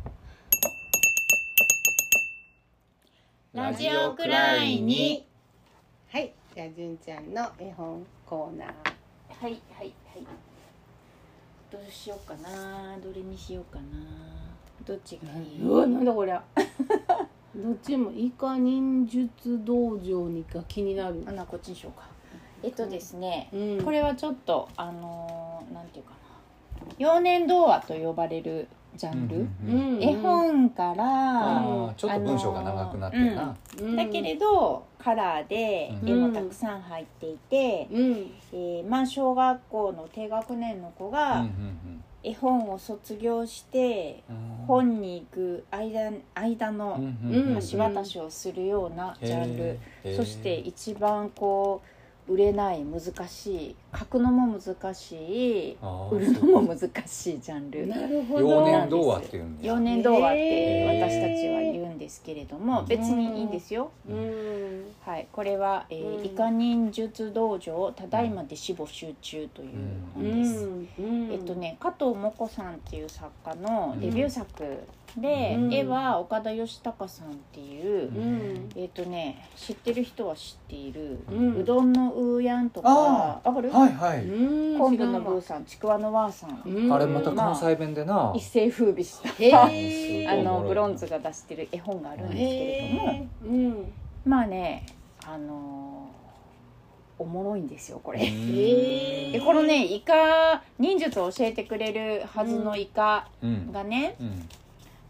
ラジオくらいに
はい。じゃあ純ちゃんの絵本コーナー。
はいはいはい。どうしようかな。どれにしようかなどっちがいい？う
わなんだこりゃ。どっちもイカ忍術道場にが気になる。
あなこっちにしようか。えっとですね、
うん。
これはちょっとあのーなんていうかな。幼年童話と呼ばれるジャンル、
うんうんうん。
絵本から、
あーちょっと文章が長くなってるな、
うん。
だけれどカラーで
うん。
絵もたくさん入っていて、
うん。
えーまあ小学校の低学年の子
うん
が
うん
絵本を卒業して
うん。
本に行く間間の橋渡しをするようなジャンル、そして一番こう売れない難しい書くのも難しい
あー
売るのも難ししいジャンル。
なるほど。
幼年童話っていうんだ
幼年童話って私たちは言うんですけれども
うん
別にいいんですよ。
うん。
はい、これは、えー
うん。
イカ忍術道場ただいま弟子募集中という
う
本です。
ん。
えっとね加藤もこさんっていう作家のデビュー作で、
うん。
絵は岡田義孝さんっていう、
うん。
えっとね知ってる人は知っている、
う
うんどんのうーやんとか
あ
わかる、
はいはい、
うん。
昆布のブーさんちくわのわーさん、
うん。
あれまた関西弁でな、
一世風靡した。
へ
あ
ー
のブロンズが出してる絵本があるんですけれども、まあねあのーおもろいんですよこれ。
へ
でこのねイカ忍術を教えてくれるはずのイカ
うん。
がね、
うん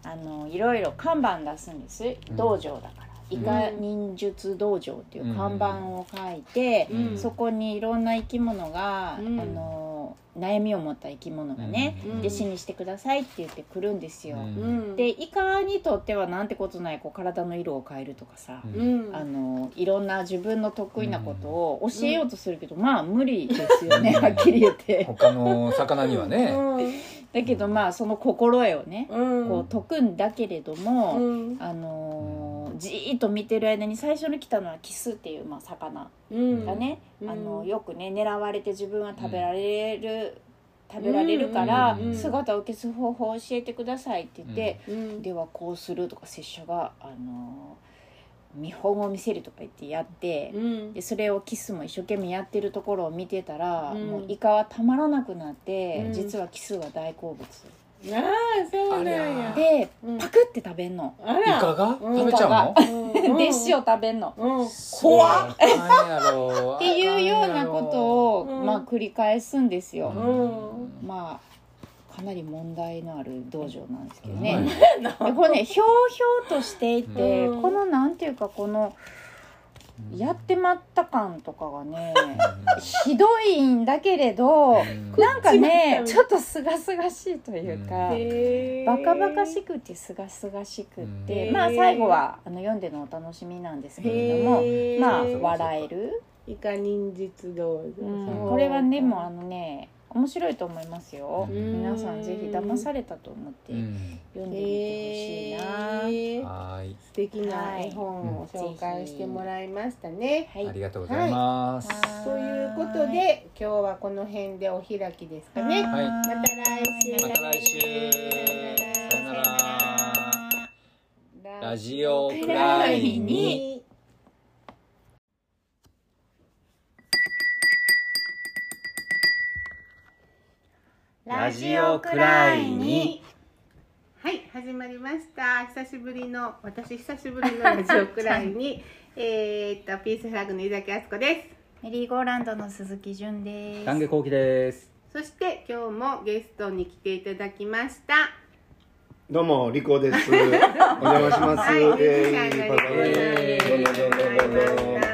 あのいろいろ看板出すんです。
うん。
道場だから、イカ忍術道場っていう看板を書いて、
うん。
そこにいろんな生き物が、
うん。
あの悩みを持った生き物がね、
うん。
弟子にしてくださいって言ってくるんですよ。
うん。
うん。
でイカにとってはなんてことないこう体の色を変えるとかさ、
うん。
うん。
あのいろんな自分の得意なことを教えようとするけど、まあ無理ですよね、はっきり言って。
他の魚にはね、
だけどまあその心得をね、
うん。
こう解くんだけれども、
うん。
あのーじーっと見てる間に最初に来たのはキスっていう、まあ、魚
うん。
がね、
うん。
あのよくね狙われて自分は食べられる、食べられるから、
うんうんうん。
姿を消す方法を教えてくださいって言って、
うん。
ではこうするとか拙者が、あのー見本を見せるとか言ってやって、
うん。
でそれをキスも一生懸命やってるところを見てたら、
うん。
もうイカはたまらなくなって、
うん。
実はキスは大好物
ああそうなんや。
で、
うん。
パクって食べんの、
あら。
イカが？
うん。
食べちゃうの、
うん。
弟子を食べんの。
うん。
怖っ。っ。ていうようなことを、
うん。
まあ繰り返すんですよ。
うん。
まあかなり問題のある道場なんですけど
は
ねこれねひょうひょうとしていて、
うん。
このなんていうかこのやってまった感とかがねひどいんだけれどなんかねちょっとすがすがしいというか。バカバカしくてすがすがしくって、
うん。
まあ最後はあの読んでのお楽しみなんですけれどもまあ笑える、
イカ忍術道場、
うん。これはねもうあのね面白いと思いますよ、
うん。
皆さんぜひ騙されたと思って
うん
読んでみてほしいな、
へー。
はーい
素敵な絵本を紹介してもらいましたね。
はい。
ありがとうございます。
はい。
ということで今日はこの辺でお開きですかね。
はい。
また来週。
また来週。さよなら。ラジオく
ら
い
に
ラジオくらいに。
はい始まりました。久しぶりの私久しぶりのラジオくらいに。えーっとピースフラッグの井崎敦子です。
メリーゴーランドの鈴木純です。
丹下幸喜です。
そして今日もゲストに来ていただきました。
どうも、リコです。お邪魔します。
はい
え
ミュージシャンの
リコ
どうもどうもどうもどうも。
ありがとうございま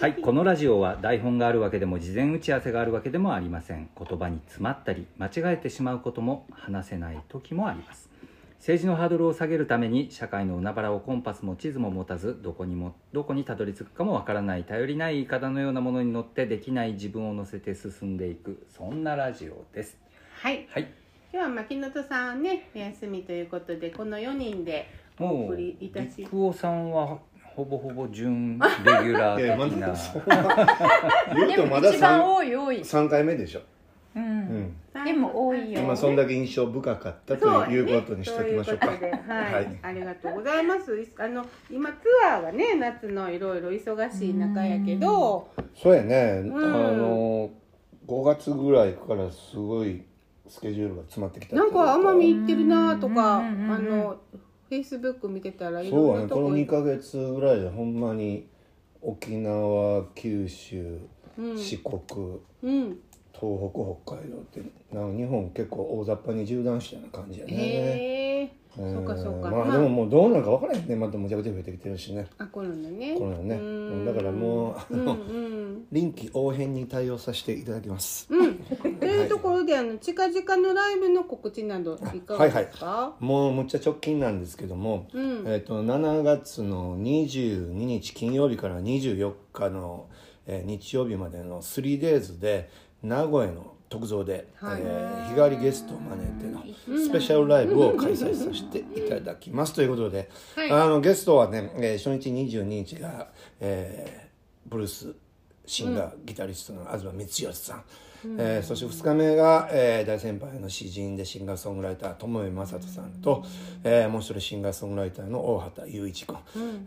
はいこのラジオは台本があるわけでも事前打ち合わせがあるわけでもありません。言葉に詰まったり間違えてしまうことも話せない時もあります。政治のハードルを下げるために社会の海原をコンパスも地図も持たずどこにもどこにたどり着くかもわからない頼りない言い方のようなものに乗ってできない自分を乗せて進んでいく。そんなラジオです。
はい。
はい。
今日は牧野戸さんねお休みということでこの4人でお
もう
送りいたし
陸尾さんはほぼほぼ準レギュラー的な。
言う
で
とまだ
も一多い多い、
三回目でしょ。
う、
うん。ん。
でも多いよ。
まあ、そんだけ印象深かったということにしておきましょうか。
そういうはい、
はい。
ありがとうございます。あの今ツアーがね夏のいろいろ忙しい中やけど、
そうやね、
ん。
あの、5月ぐらいからすごいスケジュールが詰まってきた
なんか奄美行ってるなとか、
うんうんうんうん。
あのフェイスブック見てたらい
そうやね、この
ろんなとこ
2ヶ月ぐらいでほんまに沖縄、九州、
うん。
四国、
うん
東北、北海道ってなんか日本結構大雑把に縦断したような感じやね。
へえ、
うん
そうか。そうか
まあ、
まあ。
でももうどうなんか分からへんね。またむちゃくちゃ増えてきてるしね。
あコロナね。
コロナね
うん
だからもうあの
うん。うん。
臨機応変に対応させていただきます。
うん、というところであの近々のライブの告知などいかがですか？
もうむっちゃ直近なんですけども、
うん。
えっと7月の22日金曜日から24日の、えー日曜日までの 3days で名古屋の特造で、
はい。
えー日替わりゲストを招いてのスペシャルライブを開催させていただきます。ということで、
はい。
あのゲストはね、えー初日22日が、えーブルースシンガー、ギタリストの東光義さん、えーそして2日目が、えー大先輩の詩人でシンガーソングライター友江正人さんと、えーもう一人シンガーソングライターの大畑雄一君、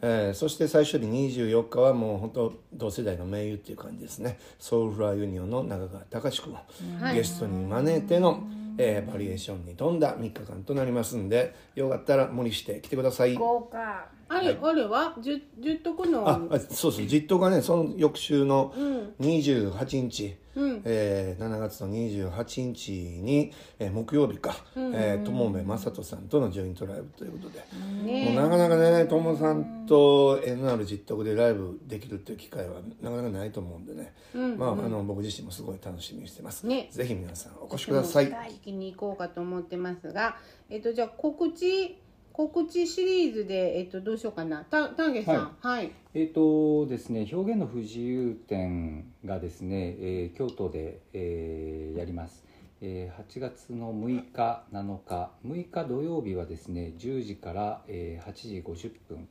えーそして最終日24日はもう本当同世代の盟友っていう感じですね。ソウルフラーユニオンの中川隆君を
はい。
ゲストに招いての、えーバリエーションに富んだ3日間となりますんでよかったら無理して来てください。
豪華。
あれ、あれは？十十徳の。
ああそうそう。実当がねその翌週の
うん。
28日、
うん。
えー7月の28日に、えー木曜日か、えー友部正人さんとのジョイントライブということで、
ね
もうなかなかね友さんと NR 実徳でライブできるっていう機会はなかなかないと思うんでね、
うん。
まあ、あの僕自身もすごい楽しみにしてます、
ね。
ぜひ皆さんお越しください。
聞きに行こうかと思ってますが、えっとじゃあ告知告知シリーズでえっとどうしようかな。た丹下さん、はい。
えーとですね、表現の不自由展がですね、えー京都で、えーやります、えー8月の6日7日。6日土曜日はですね10時から、えー8時50分、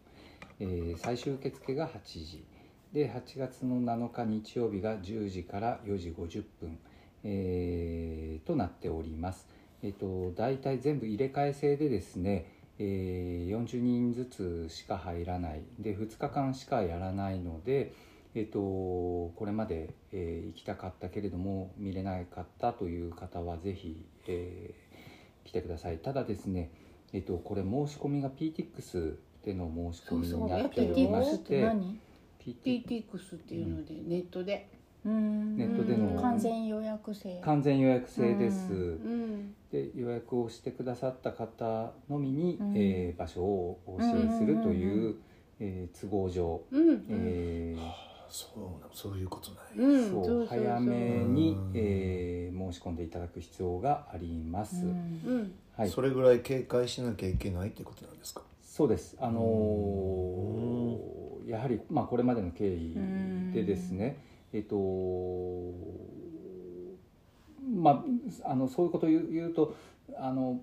えー最終受付が8時。で8月の7日日曜日が10時から4時50分、えーとなっております。えっ、と大体全部入れ替え制でですねえー40人ずつしか入らない。で2日間しかやらないので、えっとこれまで、えー行きたかったけれども見れなかったという方はぜひ、えー来てください。ただですね、えっとこれ申し込みが PTX での申し込みになっておりま
PTX
し
ってて何
PT
PTX っていうので、ネットで。
うん。
ネットでの
完全予約約制。
完全予約制です、
うん。
うん。
で予約をしてくださった方のみに、
うん。
えー場所をお教えするという,、えー都合上、
うん。
えー
そうなそういうことない、
うん。
そう
そうそうそう。
早めに
うん、
えー申し込んでいただく必要があります、
うん。
うん
はい、
それぐらい警戒しなきゃいけないってことなんですか？
そうです。あのーやはり、まあ、これまでの経緯でですね、えっとまああのそういうことを言うとあの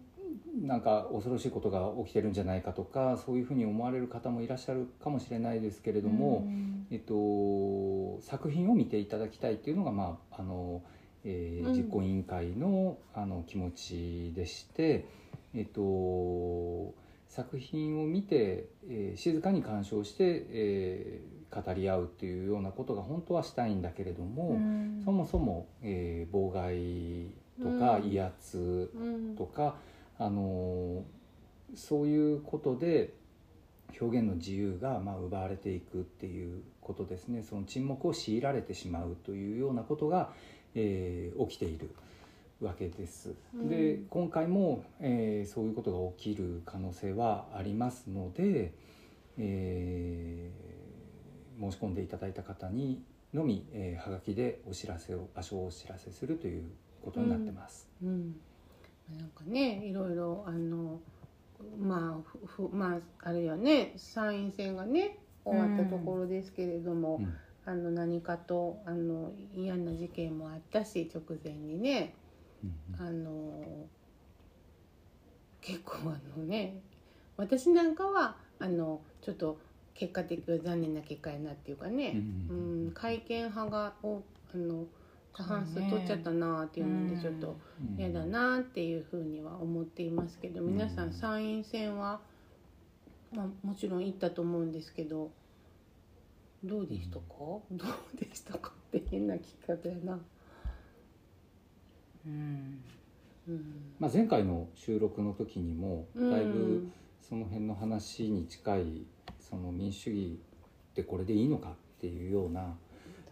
なんか恐ろしいことが起きてるんじゃないかとかそういうふうに思われる方もいらっしゃるかもしれないですけれども、
うん。
えっと、作品を見ていただきたいっていうのが、まああのえー
うん。
実行委員会のあの気持ちでして、えっと、作品を見て、えー静かに鑑賞して、えー語り合うっていうようなことが本当はしたいんだけれども、
うん。
そもそも、えー妨害とか
うん。
威圧
うん。
とか、あのそういうことで表現の自由がまあ奪われていくっていうことですね。その沈黙を強いられてしまうというようなことが、えー起きているわけです。
うん。
で今回も、えーそういうことが起きる可能性はありますので、えー申し込んでいただいた方にのみ、えーはがきでお知らせを場所をお知らせするということになってます。
うん。なんかねいろいろあのまあふふまああれよね参院選がね終わったところですけれども、
うん。
あの何かとあの嫌な事件もあったし直前にね
うん。
あの結構あのね私なんかはあのちょっと結果的に残念な結果やなっていうかね、
う
うんん、改憲派がおあの過半数取っちゃったなっていうのでちょっと
うん
嫌だなっていうふうには思っていますけど皆さ
うん
ん参院選は、まあ、もちろん行ったと思うんですけどどうでしたか、どうでしたかって変な聞き方やな。
うん。
うん。
まあ、前回の収録の時にも
うん。
だいぶその辺の話に近いその民主主義ってこれでいいのかっていうような、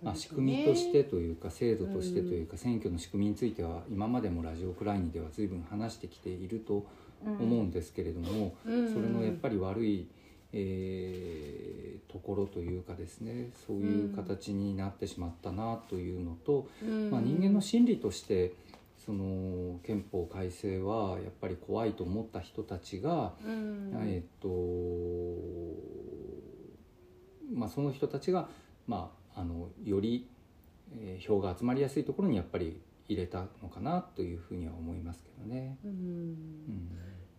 まあ、仕組みとしてというか制度としてというか選挙の仕組みについては今までもラジオクライニでは随分話してきていると思うんですけれども
うん。
それのやっぱり悪い、えーところというかですねそういう形になってしまったなというのと、
うん。
まあ、人間の心理としてその憲法改正はやっぱり怖いと思った人たちが、
うん。
えっとまあ、その人たちが、まあ、あのより、えー票が集まりやすいところにやっぱり入れたのかなというふうには思いますけどね。
うん。
うん。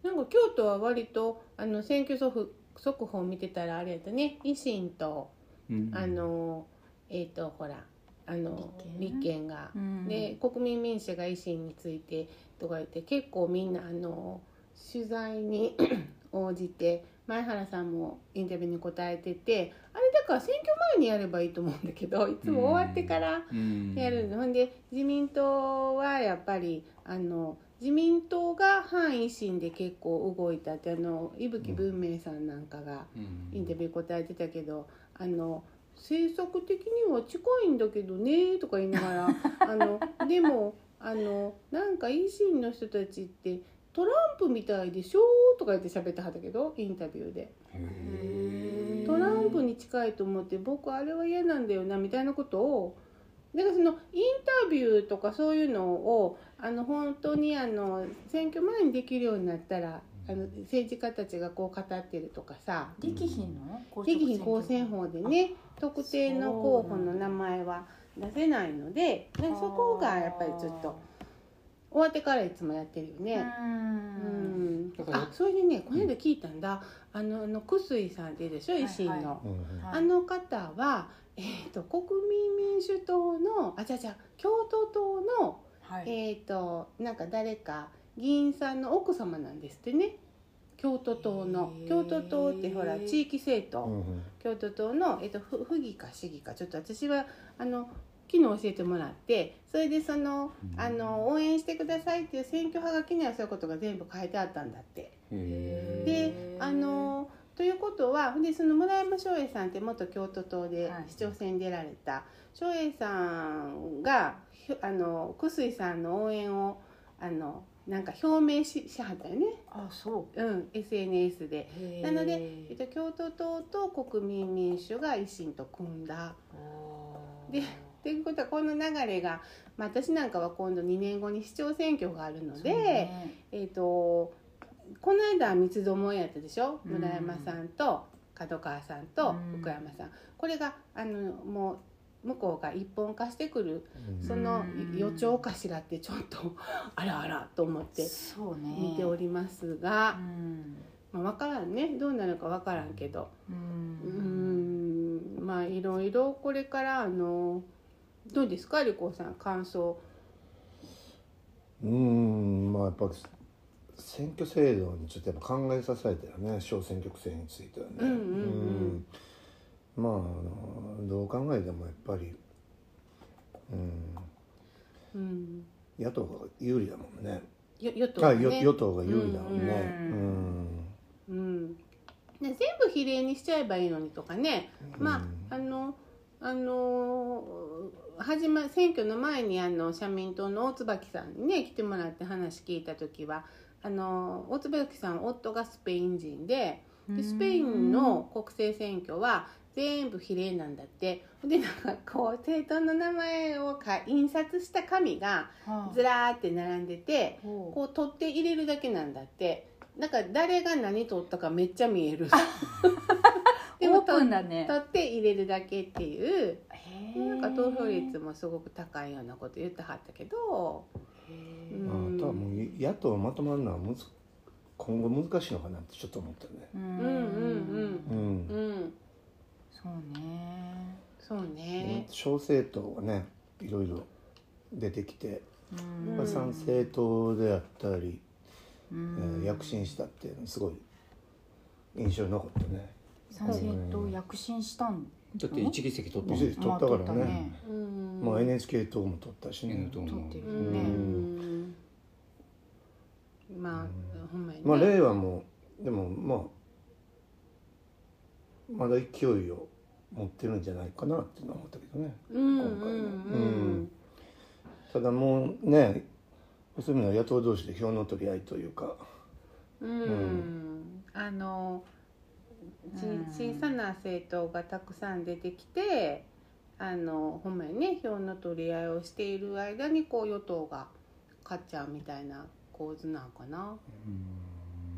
なんか京都は割とあの選挙速速報見てたらあれやったね。維新と
うん。
あのえっ、とほらあの
立憲
が、
うん。
で国民民主が維新についてとか言って結構みんなあの取材に 応じて前原さんもインタビューに答えててあれだから選挙前にやればいいと思うんだけどいつも終わってから
うん。
やるの、ほんで自民党はやっぱりあの自民党が反維新で結構動いたってあの伊吹文明さんなんかが
うん。
インタビュー答えてたけどあの政策的には近いんだけどねとか言いながら あのでもあのなんか維新の人たちってトランプみたいでしょとか言って喋ってはったけどインタビューで。トランプに近いと思って僕あれは嫌なんだよなみたいなことをだからそのインタビューとかそういうのをあの本当にあの選挙前にできるようになったらあの政治家たちがこう語ってるとかさ。
できひんの？
できひん公選法でね特定の候補の名前は出せないのでねそこがやっぱりちょっと終わってからいつもやってるよね。
う
うん。あそれでねこの間聞いたんだ。あのあの楠井さんっているでしょ？維新の。
はい。はい
あの方は、えー、と国民民主党のあじゃあじゃあ共闘党の、
はい。
えっ、となんか誰か議員さんの奥様なんですってね。共闘党の。
へー。
共闘党ってほら地域政党、
うんうん。
共闘党の、えー、とふ府議か市議か。ちょっと私はあの昨日教えてもらってそれでその
うん。
あの応援してくださいっていう選挙はがきにはそういうことが全部書いてあったんだって。であのということはでその村山翔英さんって元京都党で
はい。
市長選に出られた。翔英さんがあの楠井さんの応援をあのなんか表明ししはったよね、
あそ
う。ん、SNS で。
う
なので、えっと、京都党と国民民主が維新と組んだ。でっていうことはこの流れが、まあ、私なんかは今度2年後に市長選挙があるので、えっとこの間は三つどもえやったでしょ、
うん
村山さんと角川さんと
うん。
福山さん、これがあのもう向こうが一本化してくる
うん。
その
うん
予兆かしらってちょっと あらあらと思って
そうね。
見ております
う
が、
ん。
まあ、分からんね。どうなるか分からんけど。
う
ん。まあいろいろこれからあのどうですか？リコさん感想。
うん。まあやっぱ選挙制度にちょっとやっぱ考えさせられたよね。小選挙区制についてはね。
うんうんうん。
うんまああのどう考えてもやっぱり、うん、
うん、
野党が有利だもんね。
よ与党ね。
よ与党が有利だもんね。
う
うん
うん、ね全部比例にしちゃえばいいのにとかね、まああのあの始ま選挙の前にあの社民党の大椿さんにね来てもらって話聞いた時はあの大椿さん夫がスペイン人ででスペインの国政選挙は全部比例なんだって。でなんかこう政党の名前をか印刷した紙がずらーって並んでて
こ
こう取って入れるだけなんだって。なんか誰が何取ったかめっちゃ見える。でも
オープンだね
取って入れるだけっていう。なんか投票率もすごく高いようなこと言ってはったけど、うん。
まあ、あとはもう野党まとまるのはむず今後難しいのかなってちょっと思ったね。
うん
うんうん。
うん。
うん
そうね。
そうね。
小政党がねいろいろ出てきて、
うん。
まあ、参政党であったり、
う
え
ん
ー躍進したっていうのすごい印象に残ったね。
参政党躍進したん。
だって一議席取った
議席取ったからね。
まあ
NHK 党も取ったしね。
N 党も。
取ってるね。
ん。まあほんまにね。
まあ令和もでもまあまだ勢いを持ってるんじゃないかなっていうのは思ったけどね。
うんうん
今回も
うん
ただもうねそういうのは野党同士で票の取り合いというか。
うんあのち
うん
小さな政党がたくさん出てきてあのほんまにね票の取り合いをしている間にこう与党が勝っちゃうみたいな構図なんかな。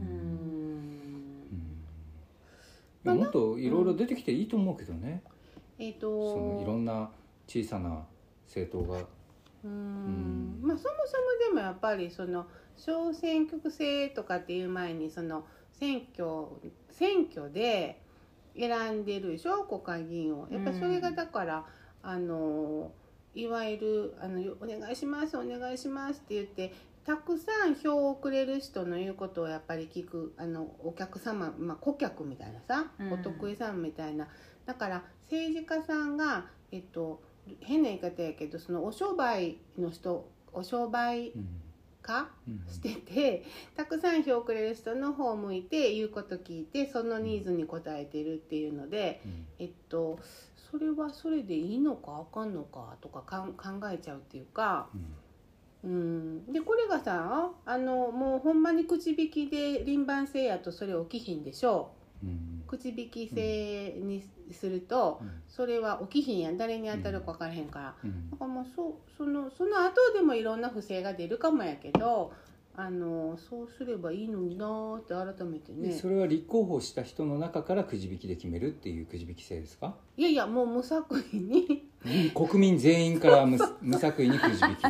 うん
もっといろいろ出てきていいと思うけどね、
えっ、
そのいろ
と
んな小さな政党が。
うん。
うん。
まあそもそもでもやっぱりその小選挙区制とかっていう前にその選挙選挙で選んでるでしょ国会議員を。やっぱそれがだから、あのいわゆるあの「お願いしますお願いします」って言ってたくさん票をくれる人の言うことをやっぱり聞くあのお客様、まあ、顧客みたいなさ、
うん。
お得意さんみたいな。だから政治家さんが、えっと、変な言い方やけどそのお商売の人お商売
うん。
化
うん。
しててたくさん票をくれる人の方を向いて言うこと聞いてそのニーズに応えてるっていうので、
うん。
えっと、それはそれでいいのかあかんのかとかかん考えちゃうっていうか。うん、でこれがさあのもうほんまに口引きで輪番制やとそれ起きひんでしょ。
うん。
口引き制にすると、
うん。
それは起きひんやん。誰に当たるか分からへんから、
うん。
だからまあそうそのその後でもいろんな不正が出るかもやけどあのそうすればいいのになーって改めてね。
でそれは立候補した人の中からくじ引きで決めるっていうくじ引き制ですか？
いやいやもう無作為に
国民全員から無 無作為にくじ引き。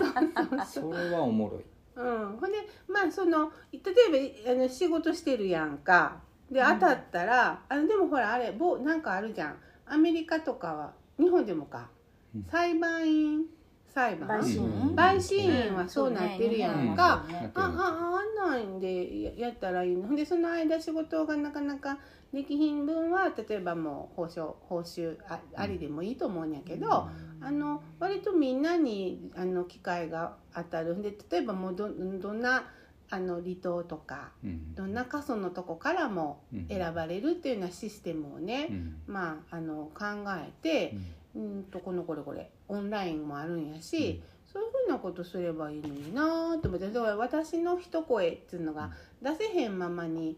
それはおもろい。
うん、ほんでまあその例えばあの仕事してるやんか。で当たったら、あのでもほらあれぼなんかあるじゃん。アメリカとかは日本でもか、
うん。
裁判員裁判。
陪審。員
陪審員はそうなってるやんか、
そうね。
ああああんなんでややったらいいの？ほんでその間仕事がなかなかできひん分は例えばもう報酬報酬あありでもいいと思うんやけど、あの割とみんなにあの機会が当たる。んで例えばもうどどんなあの離島とか
うん。
どんな過疎のとこからも
うん。
選ばれるっていうようなシステムをね、
うん。
まああの考えて、うん。とこのこれこれオンラインもあるんやし、そういうふうなことすればいいのになと思って。だから私の一声っていうのが出せへんままに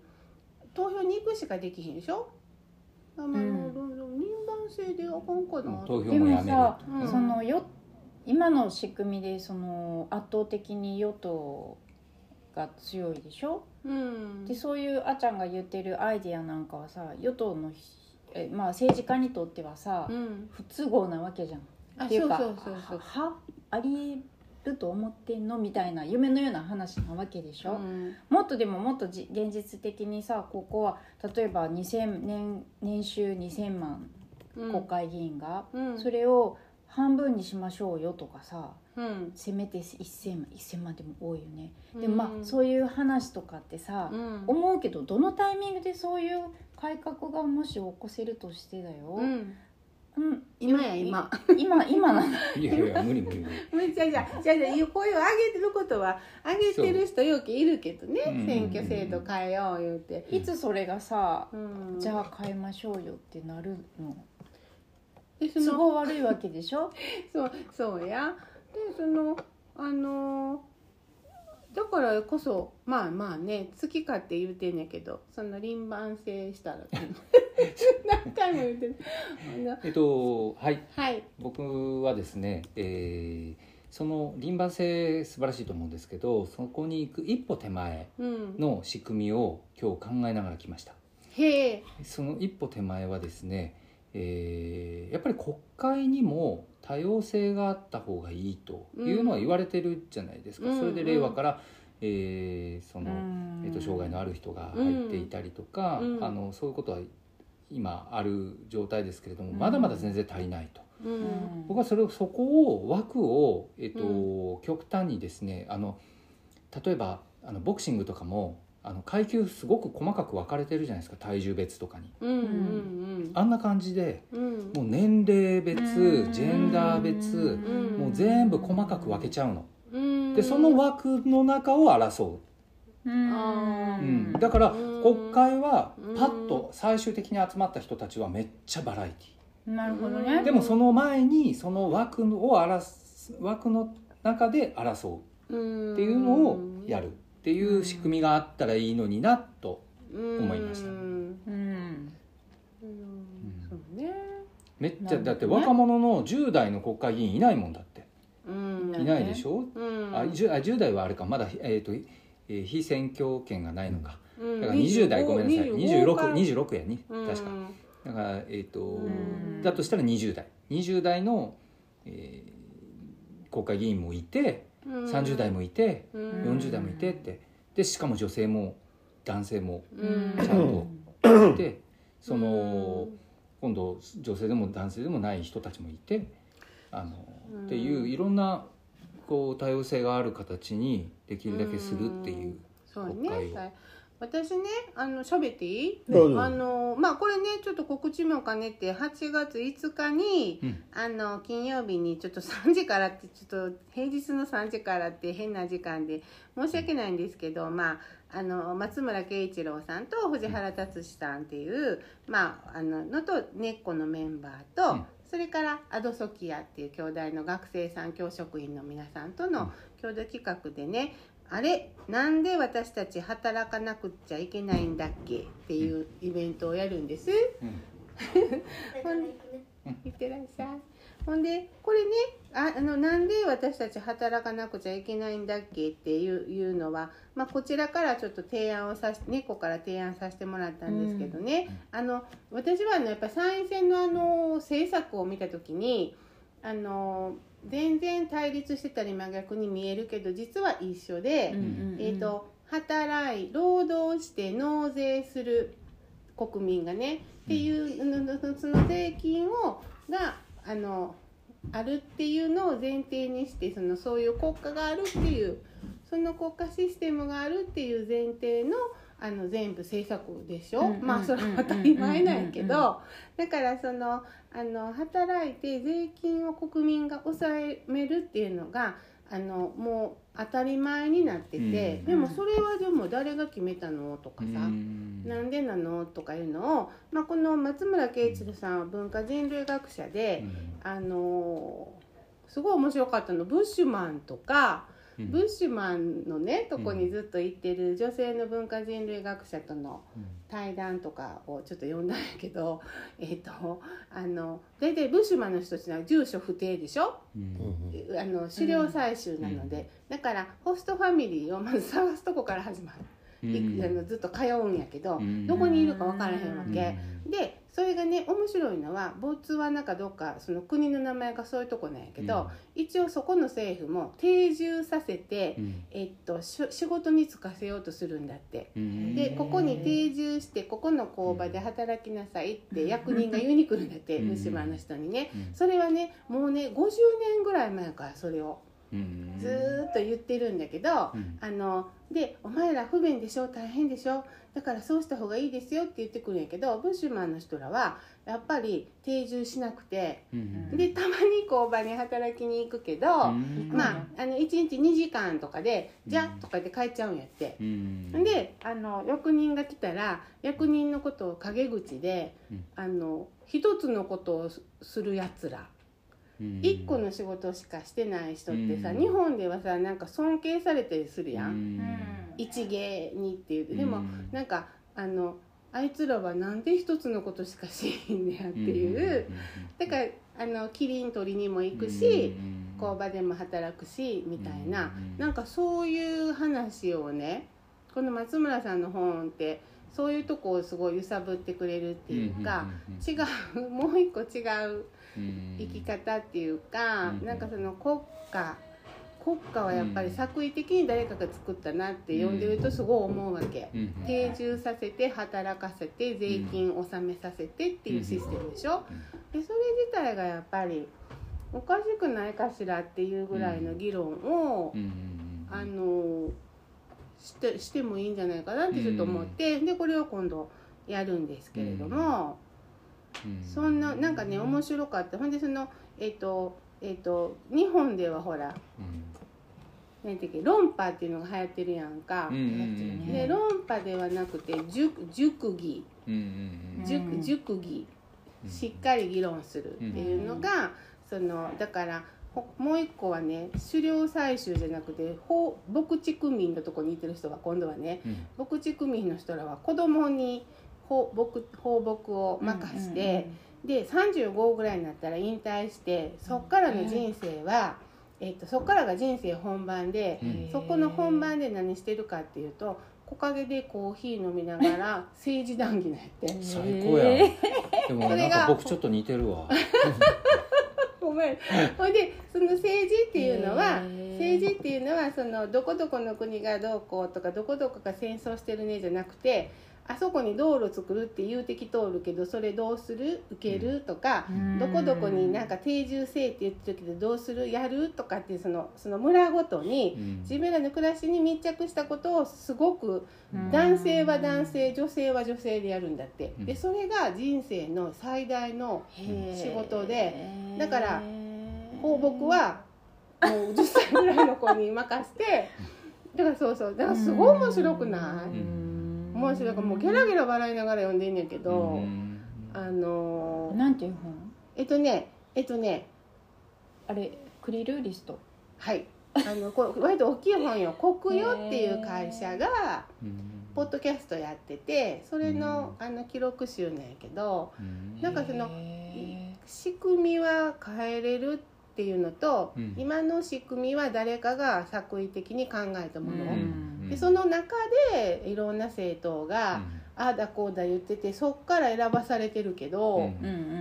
投票に行くしかできへんでしょ？あの、
ん
輪番制であかんかな。
投票
で
もやめる。
もさ、
うん。
そのよ今の仕組みでその圧倒的に与党が強いでしょ、
うん。
でそういうあちゃんが言ってるアイディアなんかはさ与党のひえ、まあ、政治家にとってはさ、
うん。
不都合なわけじゃん。
あ
っていうか
そうそうそうそう。
はありえると思ってんのみたいな夢のような話なわけでしょ、
うん。
もっとでももっとじ現実的にさここは例えば2000年年収2000万
うん。
国会議員が、
うん。
それを半分にしましょうよとかさ
うん。
せめて1000万1000万でも多いよね、
うん。
でもまあそういう話とかってさ、
うん。
思うけどどのタイミングでそういう改革がもし起こせるとしてだよ、
うん。
うん
今。や今
今今なんだ
いやいや無理無理。無理
めっちゃ。じゃあじゃあじゃあ声を上げてることは上げてる人よくいるけどね。
う。ん
選挙制度変えよう言うて、
いつそれがさ、
うん、
じゃあ変えましょうよってなるの。
でその
都合悪いわけでしょ？
そうそうや。でそのあのだからこそまあまあね好きかって言うてんねんけどその輪番制したら 何回も言うてる。
えっとはい。
はい。
僕はですね、えーその輪番制素晴らしいと思うんですけどそこに行く一歩手前
うん。
の仕組みを今日考えながら来ました。
へえ。
その一歩手前はですね、えーやっぱり国会にも多様性があった方がいいというのは言われてるじゃないですか、
うん
それで令和から、えーその、
うん。
えー、と障害のある人が入っていたりとか、
うん。
あのそういうことは今ある状態ですけれども
うん。
まだまだ全然足りないと。
うん。
僕はそれをそこを枠を、えっと
う
極端にですねあの例えばあのボクシングとかもあの階級すごく細かく分かれてるじゃないですか体重別とかに。
うんうん
あんな感じで
うん。うん
もう年齢別
うん。
ジェンダー別
うん。
もう全部細かく分けちゃうの。
うん。
でその枠の中を争う、
うん。
だから
うん
国会は
うん。
パッと最終的に集まった人たちはめっちゃバラエティ
なるほど
うん。
ね
でもその前にその枠を争す枠の中で争う。
うん
っていうのをやるっていう仕組みがあったらいいのになと思いました
うん。
うん。
うん。そうね
めっちゃだって若者の10代の国会議員いないもん。だって
うん。
いないでしょ、
うん。
あ 10, あ10代はあれかまだ、えーとえー非選挙権がないのか
うん。
だから20代ごめんなさい。
25から。
2626やに
うん。
確か。だからえっ、と
ん。
だとしたら20代。20代の、えー国会議員もいて
うん。
30代もいて
うん。
40代もいてって。でしかも女性も男性も
うん。
ちゃんと。いてその今度女性でも男性でもない人たちもいてあの
うん。
っていういろんなこう多様性がある形にできるだけするっていう国会を
私ねあの喋っていい？
どうぞ。
あのまあこれねちょっと告知も兼ねて8月5日に、
うん。
あの金曜日にちょっと3時からってちょっと平日の3時からって変な時間で申し訳ないんですけどまああの松村慶一郎さんと藤原達史さんっていう、まああののと根っこのメンバーと、
うん。
それからアドソキアっていう兄弟の学生さん教職員の皆さんとの共同企画でね、あれなんで私たち働かなくっちゃいけないんだっけ？っていうイベントをやるんです。ほんいってらっしゃい。ほんでこれねああのなんで私たち働かなくちゃいけないんだっけ？っていういうのは、まあ、こちらからちょっと提案をさし猫から提案させてもらったんですけどね、あの私はあのやっぱ参院選のあの政策を見た時にあの全然対立してたり真逆に見えるけど実は一緒で。えー、と働い労働して納税する国民がねっていうその税金をがあのあるっていうのを前提にしてそのそういう国家があるっていうその国家システムがあるっていう前提のあの全部政策でしょ、
うんうん
まあそれは当たり前なんやけ
うんうん
どだからそのあの働いて税金を国民が抑えめるっていうのがあのもう当たり前になってて、
うん
でもそれはでも誰が決めたのとか
う
さ、
ん
なんでなのとかいうのを、まあ、この松村慶一郎さんは文化人類学者で、あのすごい面白かったのブッシュマンとか、
うん
ブッシュマンのねとこにずっと行ってる女性の文化人類学者との対談とかをちょっと読んだんやけど、えっとあの大体ブッシュマンの人たちは住所不定でしょ？
うん
あの狩猟採集なので、だからホストファミリーをまず探すとこから始まる、いあのずっと通うんやけど、
うん。
どこにいるか分からへんわ
うん。
け、でそれがね面白いのはボツワナかどっかその国の名前がそういうとこなんやけど、一応そこの政府も定住させて、
うん。
えっと、し仕事に就かせようとするんだって。
うん。
でここに定住してここの工場で働きなさいって役人が言いに来るんだって
うん。
虫歯の人にね。
うん。
それはねもうね50年ぐらい前からそれを
うん。
ずーっと言ってるんだけど
うん。
あので「お前ら不便でしょ大変でしょだからそうした方がいいですよ」って言ってくるんやけどブッシュマンの人らはやっぱり定住しなくて
うん
でたまに工場に働きに行くけど、
うん。
まああの1日2時間とかで「じゃあ」とかで帰っちゃうんやって。
うん。
であの役人が来たら役人のことを陰口で、
うん。
あの一つのことをすするやつら
うん。
一個の仕事しかしてない人ってさ、
うん。
日本ではさなんか尊敬されたりするやん、
うん。
一芸にっていう。でも、
うん。
なんかあのあいつらはなんで一つのことしかしへんねやっていう、だからあのキリン取りにも行くし、工場でも働くしみたいな、
うん。
なんかそういう話をねこの松村さんの本ってそういうとこをすごい揺さぶってくれるっていうか、違うもう一個違う生き方っていうか、
うん。
なんかその国家国家はやっぱり作為的に誰かが作ったなって読んでるとすごい思うわけ。定住させて働かせて税金納めさせてっていうシステムでしょ、でそれ自体がやっぱりおかしくないかしらっていうぐらいの議論を、あのしてしてもいいんじゃないかなってちょっと思って、でこれを今度やるんですけれども、そんななんかね面白かった。ほんでそのえっ、とえっ、と日本ではほら何ていうっけ論破っていうのが流行ってるやんか。で論破ではなくて熟熟議。熟熟議。しっかり議論するっていうのが、そのだからほもう一個はね狩猟採集じゃなくて放牧地区民のとこにいてる人が今度はね牧地区民の人らは子供に放牧放牧を任して、で35ぐらいになったら引退してそっからの人生は、えっとそっからが人生本番で、そこの本番で何してるかっていうと木陰でコーヒー飲みながら 政治談義なって。
最高やでもなん
それが
か僕ちょっと似てるわ。
ごめん。ほいでその政治っていうのは政治っていうのはそのどこどこの国がどうこうとかどこどこが戦争してるねじゃなくてあそこに道路作るって言うてき通るけどそれどうする？受ける？とか、どこどこになんか定住せえって言ってるけどどうする？やる？とかっていうそのその村ごとに自分らの暮らしに密着したことをすごく男性は男性女性は女性でやるんだって。でそれが人生の最大の仕事でだから放牧はもう10歳ぐらいの子に任せてだからそうそうだからすごい面白くない？面白いからもうゲラゲラ笑いながら読んでんねんけどあのー
なんていう本？
えっとねえっとね
あれクリルリスト。
はい。あのこれ割と大きい本よ「国よ」っていう会社がポッドキャストやっててそれのあの記録集なんやけどなんかその
へ
仕組みは変えれるっていうのと、
うん。
今の仕組みは誰かが作為的に考えたもの、
うん。
でその中でいろんな政党が、ああだこうだ言っててそっから選ばされてるけど、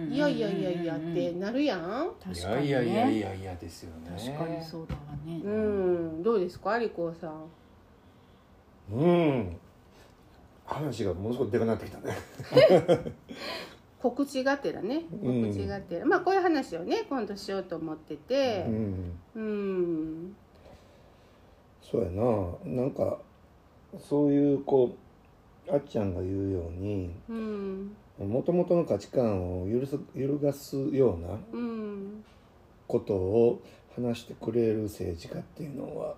いやいやいやいやってなるやん。
い
確かに
やいやいやい
ね
やいやですよね。
確かにそうだわね。
うん、どうですか、リコさん？
うん。話がものすごくでかくなってきたね
告知がてらね、
うん。
告知がてら、まあこういう話をね今度しようと思ってて。
う、ん。
うん、
そうやな。なんかそういうこうあっちゃんが言うように
うん、
もともとの価値観を揺るす揺るがすような
うん、
ことを話してくれる政治家っていうのは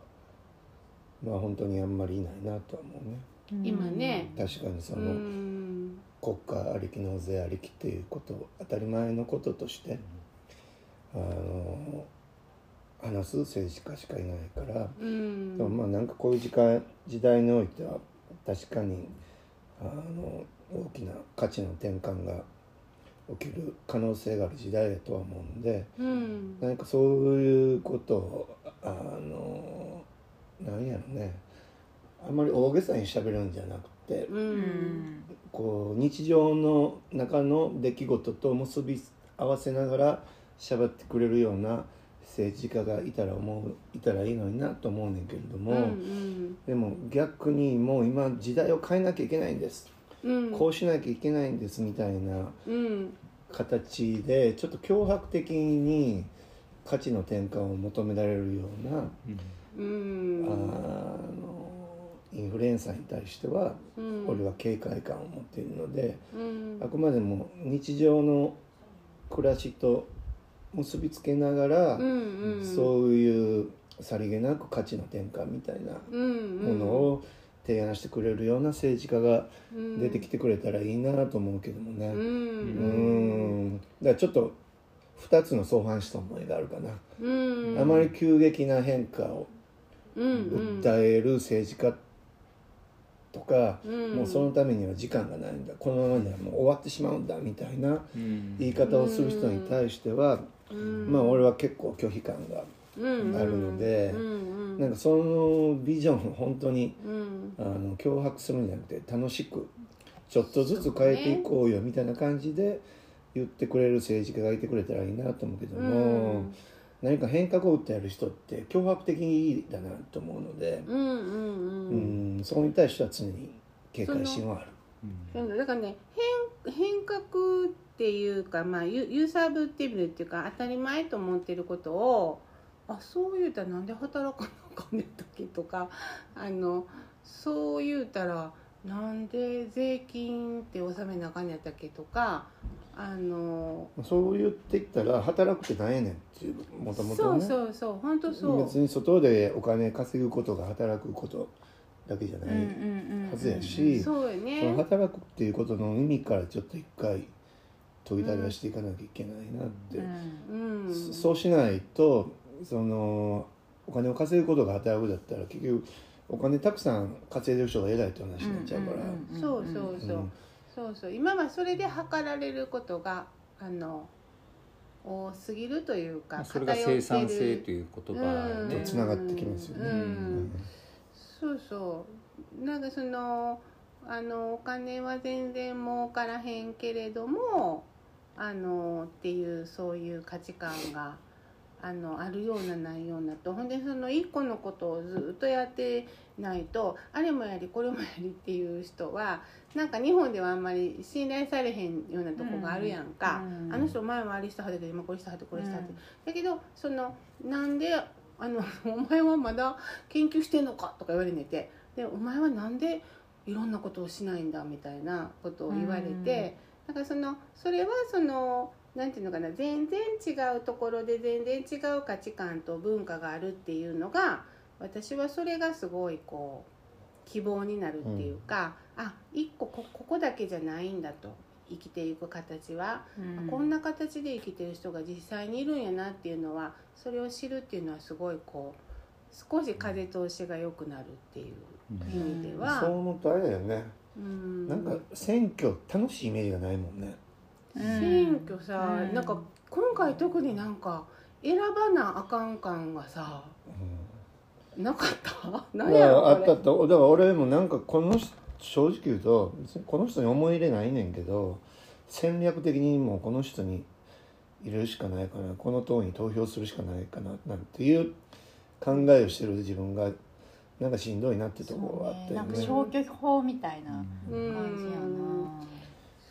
まあ本当にあんまりいないなとは思うね
今ね、
確かにそうの
ん、
国家ありき納税ありきっていうこと当たり前のこととしてあの話す政治家しかいないから、
うん。
でもまあなんかこういう時間時代においては確かにあの大きな価値の転換が起きる可能性がある時代だとは思うんで
うん。
何かそういうことをあのなんやろねあんまり大げさにしゃべるんじゃなくて
う
うん。ん
こう日常の中の出来事と結び合わせながら喋ってくれるような政治家がいたら思ういたらいいのになと思うねんけれども、
うん。
でも逆にもう今時代を変えなきゃいけないんです、
うん。
こうしなきゃいけないんですみたいな
うん。
形でちょっと脅迫的に価値の転換を求められるような、
うん。
あのインフルエンサーに対しては
うん。
俺は警戒感を持っているので。
うん。
あくまでも日常の暮らしと結びつけながら、そういうさりげなく価値の転換みたいな
うん
ものを提案してくれるような政治家が
うん。
出てきてくれたらいいなと思うけどもね。
うん。
うん。だからちょっと2つの相反した思いがあるかな、
うん。
あまり急激な変化を訴える政治家とか、
うん。
もうそのためには時間がないんだ。このままではもう終わってしまうんだみたいな言い方をする人に対しては、
うん。
まあ俺は結構拒否感が
うん。
あるので
うんうん。
なんかそのビジョンを本当に
うん。
あの脅迫するんじゃなくて楽しくちょっとずつ変えていこうよみたいな感じで言ってくれる政治家がいてくれたらいいなと思うけども、
うん
何か変革を訴える人って脅迫的だなと思うので、
うんうん
う
うん
ん、そこに対しては常に警戒心はある。
そうだ。だからね変変革っていうか、まあ、ゆ揺さぶってみるっていうか当たり前と思ってることをあそう言うたらなんで働かなあかんねんだっけとかあのそう言うたらなんで税金って納めなあかんねやったっけとかあの
そう言っていったら働くってなんやねんっていうもともと
そう
ね
そうそう本当そう。
別に外でお金稼ぐことが働くことだけじゃないはずやし、
そうよ
その
ね
働くっていうことの意味からちょっと一回研ぎ出していかなきゃいけないなって、
うん
そそうしないとそのお金を稼ぐことが働くだったら結局お金たくさん稼いでる人が偉いって話になっちゃうから、
そうそうそう、
う。ん
そうそう。今はそれで測られることがあの多すぎるというか
それが生産性という言葉で
うん
つながってきますよね。
うん。そうそう。なんかそのあのお金は全然儲からへんけれどもあのっていうそういう価値観があのあるようなないようなと。ほんでその一個のことをずっとやってないとあれもやりこれもやりっていう人はなんか日本ではあんまり信頼されへんようなとこがあるやんか、
うん。うん。
あの人前はあれしたはずだけど今これしたはずこれしたはず、だけどそのなんであの「お前はまだ研究してんのか?」とか言われねて。で「お前はなんでいろんなことをしないんだ」みたいなことを言われて、だからそのそれはそのなんていうのかな全然違うところで全然違う価値観と文化があるっていうのが私はそれがすごいこう希望になるっていうか、あ一個こここだけじゃないんだと生きていく形は。こんな形で生きてる人が実際にいるんやなっていうのはそれを知るっていうのはすごいこう少し風通しが良くなるっていう意味では、
そう思うとあれだよね、
うん。
なんか選挙楽しいイメージがないもんね。
選挙さ、
うん。
なんか今回特になんか選ばなあかん感がさなかった？
だ
何やろこれ。
ったと。だから俺もなんかこの人正直言うとこの人に思い入れないねんけど戦略的にもうこの人に入れるしかないかな。この党に投票するしかないかななんていう考えをしてる自分がなんかしんどいなってところはあったよ
なんか
ね
消去法みたいな
うん
感じやな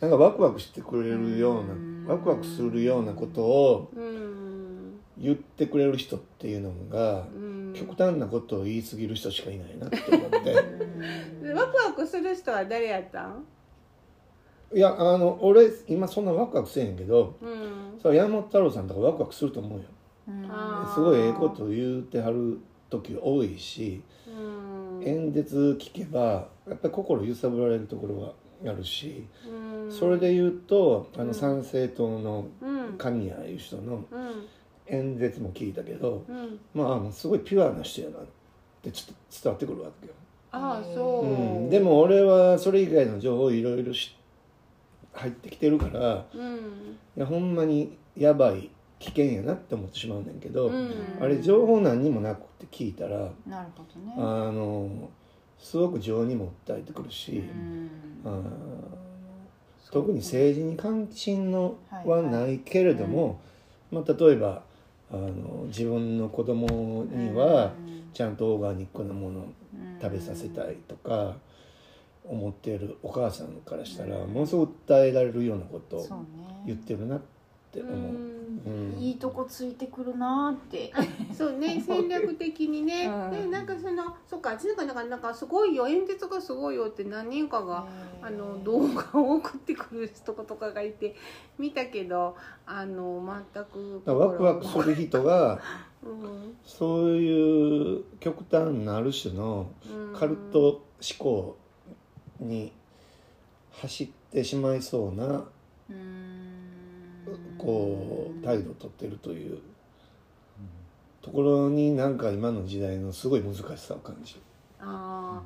なんかワクワクしてくれるよう
うん。
なワクワクするようなことを
うん。
言ってくれる人っていうのが
うん。
極端なことを言い過ぎる人しかいないなって思って。
で ワクワクする人は誰やったん？
いやあの俺今そんなワクワクせえへんけど
うん。
それ山本太郎さんとかワクワクすると思うよ。
うん。
すごいええこと言うてはる時多いし
うん。
演説聞けばやっぱり心揺さぶられるところがあるし
うん
それで言うとあ
うん。
の参政党の
うん。
神谷いう人の
うん。
演説も聞いたけど
うん。
まあすごいピュアな人やなってちょっと伝わってくるわけよ、
ああそう、
うん、でも俺はそれ以外の情報いろいろし入ってきてるから
うん。
いやほんまにやばい危険やなって思ってしまうねんけど、
うん。
あれ情報何にもなくて聞いたら
なるほどね。
あのすごく情にも訴えてくるし、
うん。
あー特に政治に関心の
は
ないけれども、まあ、例えばあの自分の子供にはちゃんとオーガニックなものを食べさせたいとか思っているお母さんからしたらものすごく訴えられるようなことを言っ
ね
てるなって思う。うん。
いいとこついてくるなーって。
そうね戦略的にね、
うん。
でなんかそのそっかなんかなんかなんかすごいよ演説がすごいよって何人かが、あの動画を送ってくる人とかがいて見たけどあの全く
ワクワクする人が
うん。
そういう極端なある種の
うん。
カルト思考に走ってしまいそうな
うん
こう態度をとってるというところになんか今の時代のすごい難しさを感じる。
あ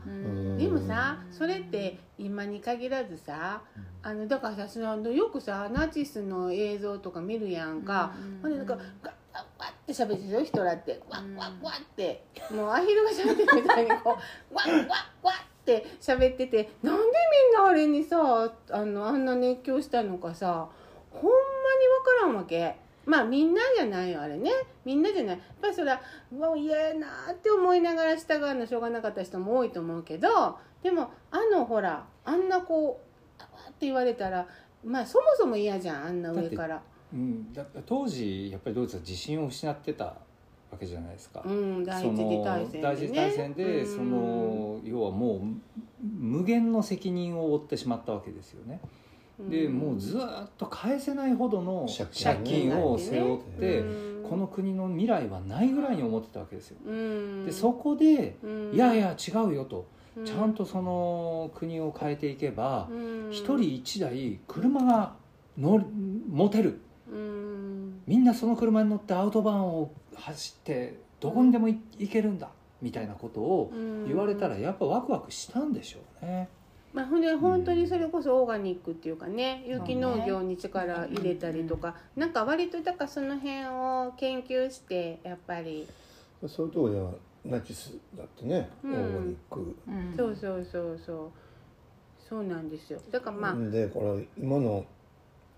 でもさそれって今に限らずさあのだからさそのよくさナチスの映像とか見るやんか、ほんでなんかガッガッガッって喋ってる人らって。ワッワッワッって。もうアヒルが喋ってるみたいにこうワッワッワッって喋っててなんでみんなあれにさあのあんな熱狂したのかさほんまに分からんわけ。まあみんなじゃないよあれねみんなじゃないやっぱりそれはうわ嫌やなって思いながら従うのしょうがなかった人も多いと思うけどでもあのほらあんなこうあわって言われたらまあそもそも嫌じゃんあんな上から。
うん、だ当時やっぱりドイツは自信を失ってたわけじゃないですか。
うん、第一次大戦で、ね、
第一次大戦で、
うん
その要はもう無限の責任を負ってしまったわけですよね。でもうずっと返せないほどの
借
借
金
金を背負って、
うん。
この国の未来はないぐらいに思ってたわけですよ。
うん。
でそこで、
うん。
いやいや違うよと、
う
ちゃんとその国を変えていけば
うん。
一、人一台車が乗る持てる。
うん。
みんなその車に乗ってアウトバーンを走ってどこにでもい行けるんだみたいなことを言われたらやっぱワクワクしたんでしょうね。
まあ、ほんで本当にそれこそオーガニックっていうかね有機農業に力入れたりとか、なんか割とだからその辺を研究してやっぱり、
そういうところではナチスだってね、
うん。
オーガニック、
うん。
そうそうそうそう。そうなんですよ。だからまあ、
でこれ今の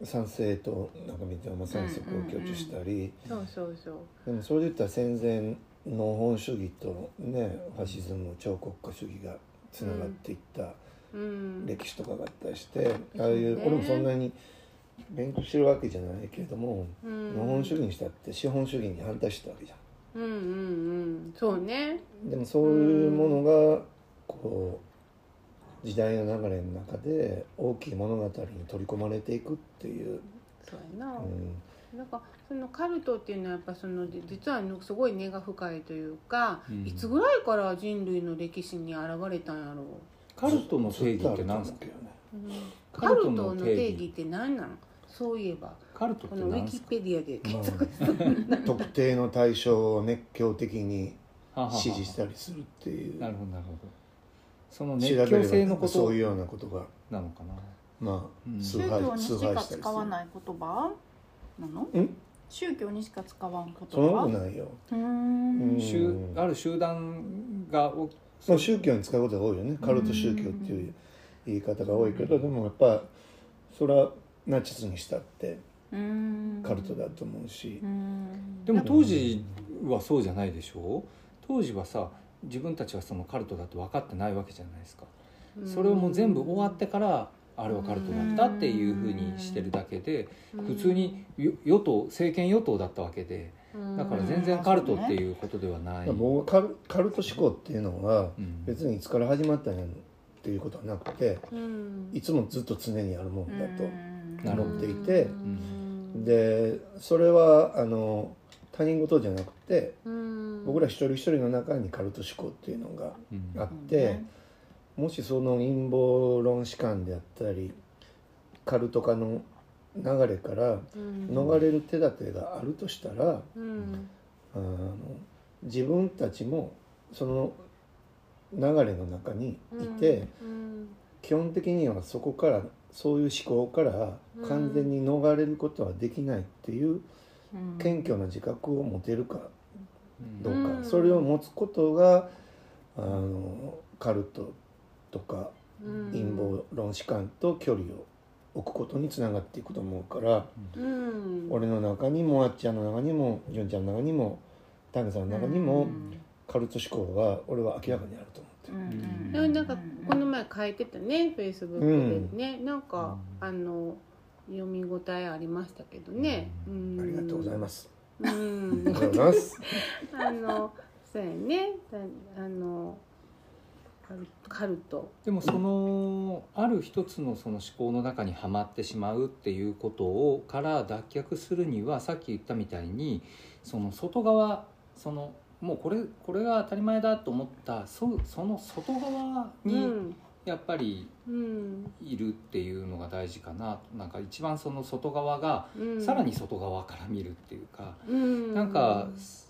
賛成となんか見ても賛成を強調したり、
そうそうそう。
でもそれで言ったら戦前の本主義とねファシズム超国家主義がつながっていった。
うん
歴史とかがあったりして、ああいう俺もそんなに勉強してるわけじゃないけれども、
うん。
日本主義にしたって資本主義に反対してたわけじゃ
うんうんうん。そうね。
んでもそういうものがこう時代の流れの中で大きい物語に取り込まれていくっていう、
そうやな、
うん、
なんかそのカルトっていうのはやっぱそのじ実はすごい根が深いというか、
うん。
いつぐらいから人類の歴史に現れたんやろう？
カルトの定義って何ですか
ね？
カルトの定義って何なんそういえば
カルトっ
このウィキペディアで
ま
検索
あ、特定の対象を熱狂的に支持したりするっていう。
なるほどなるほど。その
調
熱狂性のこと
そういうようなことが
なのかな？
ま
うん。
あ崇
宗教にしか使わない言葉なの？
ん？
宗教にしか使わん言葉？
そんなことないよ。
ある集団がお
まあ宗教に使うことが多いよね。カルト宗教っていう言い方が多いけどでもやっぱそれはナチスにしたってカルトだと思うし。
でも当時はそうじゃないでしょ？う当時はさ自分たちはそのカルトだと分かってないわけじゃないですか。それをもう全部終わってからあれはカルトだったっていうふうにしてるだけで普通によ与党政権与党だったわけでだから全然カルトっていうことではない、
僕はカルカルト思考っていうのは
うん。
別にいつから始まったんやっていうことはなくて
うん。
いつもずっと常にあるもんだと思っていて
うん。
でそれはあの他人事じゃなくて
うん。
僕ら一人一人の中にカルト思考っていうのが
うん。
あってもしその陰謀論士観であったりカルト化の流れから
うん。
逃れる手立てがあるとしたら、
うん。
あの自分たちもその流れの中にいて、
うん。
基本的にはそこからそういう思考から完全に逃れることはできないっていう謙虚な自覚を持てるかどうか、
うん。
それを持つことがあのカルトとか
うん。
陰謀論士観と距離を置くことにつながっていくと思うから、
うん。
俺の中にもあっちゃんの中にも純ちゃんの中にもタミさん。の中にもカルト思考は俺は明らかにあると思ってる。
でもなんかこの前書いてたねフェイスブックでね、なん。かあの読み応えありましたけどね、うん。
ありがとうございます。
うん。
ありがとうございます。
あのそうやね。だあのカルト。
でもそのある一つのその思考の中にはまってしまうっていうことをから脱却するにはさっき言ったみたいにその外側そのもうこれこれが当たり前だと思ったそその外側
う
に
ん
やっぱり
うん。
いるっていうのが大事かな。なんか一番その外側が
うん。
さらに外側から見るっていうか、
うん。
なんか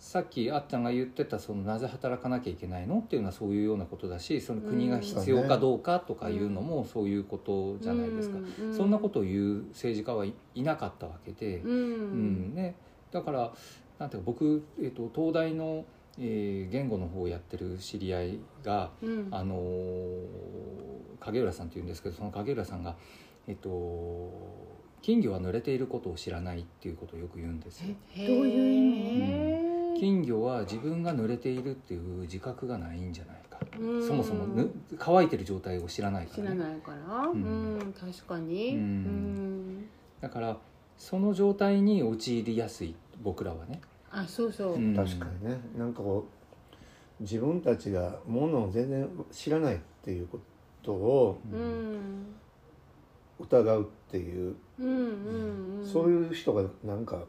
さっきあっちゃんが言ってたそのなぜ働かなきゃいけないのっていうのはそういうようなことだしその国が必要かどうかとかいうのもそういうことじゃないですか、
う
そんなことを言う政治家はいいなかったわけで、
うん。
うん。ね、だからなんていうか僕、えっと東大の、えー言語の方をやってる知り合いが、
うん。
あのー影浦さんっていうんですけどその影浦さんが、えっと金魚は濡れていることを知らないっていうことをよく言うんですよ。
どういう意味？
へー
金魚は自分が濡れているっていう自覚がないんじゃないか。
うん。
そもそもぬ乾いてる状態を知らないか
知
ら、ね、
らないから？
う
うんん、確かに。
う
うんん。
だからその状態に陥りやすい僕らはね、
あそうそう、
うん。
確かにね。なんかこう自分たちがものを全然知らないっていうことを
うん。
疑うっていう、
うんうんうん。
そういう人がなんか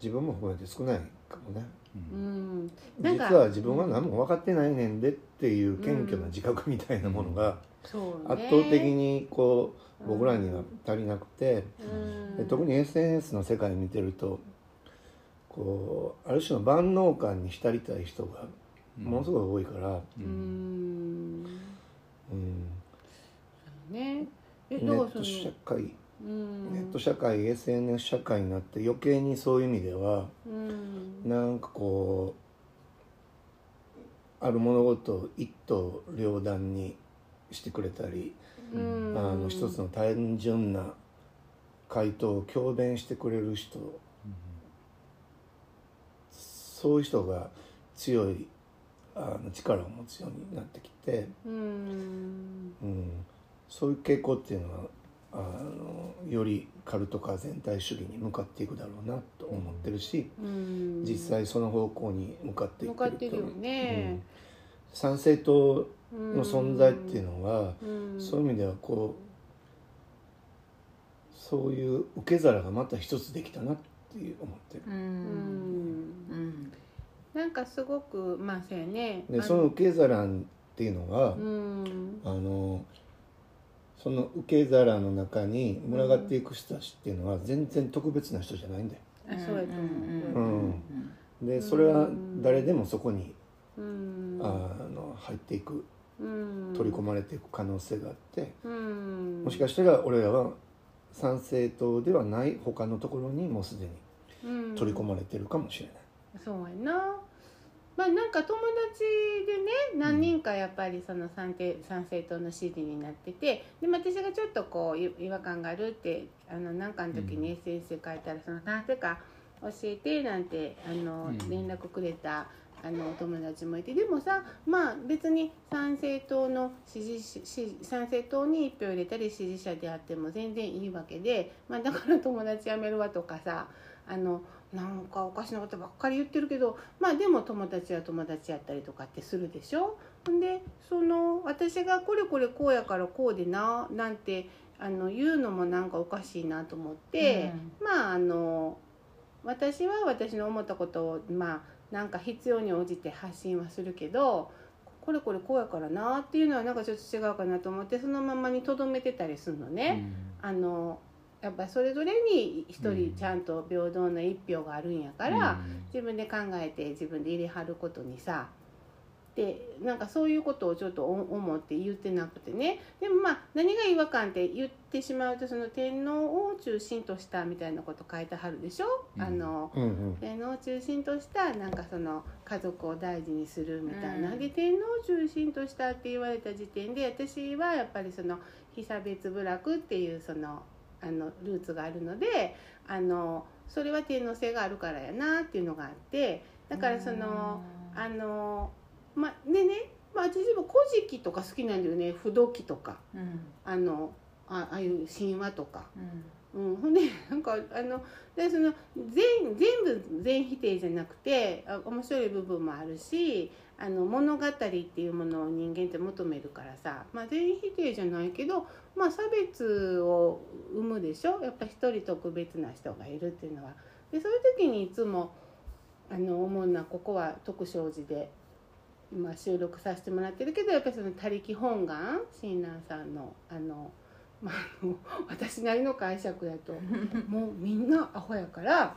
自分も含めて少ないかもね。
うん。
実は自分は何も分かってないねんでっていう謙虚な自覚みたいなものが圧倒的にこう僕らには足りなくて。
うん。
で特に SNS の世界見てるとこうある種の万能感に浸りたい人がものすごい多いから、
う
うん。ん
うん、
ね。え
ネット社会。
うん。
ネット社会 SNS 社会になって余計にそういう意味では
うん。
なんかこうある物事を一刀両断にしてくれたり、
うん。
あの一つの単純な回答を強弁してくれる人そういう人が強いあの力を持つようになってきて、
うん。
うん、そういう傾向っていうのはあのよりカルト化全体主義に向かっていくだろうなと思ってるし、
うん。
実際その方向に向かってい
向
ってる
ってるよね。
うん。参政党の存在っていうのは、
うん。
そういう意味ではこうそういう受け皿がまた一つできたなっていう思ってる。
うん。うん。
なんかすごくまあそうやね。あ
でその受け皿っていうのが、
うん。
あのその受け皿の中に群がっていく人たちっていうのは全然特別な人じゃないんだよ。
あそうやと
う。
思
ん。でそれは誰でもそこに、
ううん。
あの入っていく
うん。
取り込まれていく可能性があって、
うん。
もしかしたら俺らは参政党ではない他のところにもうすでに
うん。
取り込まれてるかもしれない。
そうやな。まあなんか友達でね何人かやっぱりその参政参政党の支持になっててで私がちょっとこうい違和感があるってあのなんかの時に SNS で書いたらそのなぜか教えてなんてあの
うん。
連絡くれたあのお友達もいてでもさまあ別に参政党の支持し支参政党に一票入れたり支持者であっても全然いいわけで、まあ、だから友達辞めるわとかさあのなんかおかしなことばっかり言ってるけどまあでも友達は友達やったりとかってするでしょ？でその私がこれこれこうやからこうでななんてあの言うのもなんかおかしいなと思って、まああの私は私の思ったことをまあなんか必要に応じて発信はするけどこれこれこうやからなっていうのはなんかちょっと違うかなと思ってそのままにとどめてたりするのね。あのやっぱそれぞれに一人ちゃんと平等な一票があるんやから、
うん。
自分で考えて自分で入れはることにさでなんかそういうことをちょっとお思って言ってなくてね。でもまあ何が違和感って言ってしまうとその天皇を中心としたみたいなこと書いてはるでしょ、
うん。
あの
うんうん。
天皇を中心としたなんかその家族を大事にするみたいな、
うん。
で天皇を中心としたって言われた時点で私はやっぱりその被差別部落っていうそのあのルーツがあるのであのそれは天皇制があるからやなっていうのがあってだからそのあのまでね、まあ、私も「古事記」とか好きなんだよね「不動記」とか。
うん。
あのあああいう神話とか。
うん。
うん、ほんでなんかあのでその全全部全否定じゃなくてあ面白い部分もあるしあの物語っていうものを人間って求めるからさ、まあ、全否定じゃないけど、まあ、差別を生むでしょ。やっぱ一人特別な人がいるっていうのは。でそういう時にいつもあの思うのはここは徳正寺で今収録させてもらってるけどやっぱりその「他力本願」親鸞さんのあの。まあ、あの私なりの解釈やと。もうみんなアホやから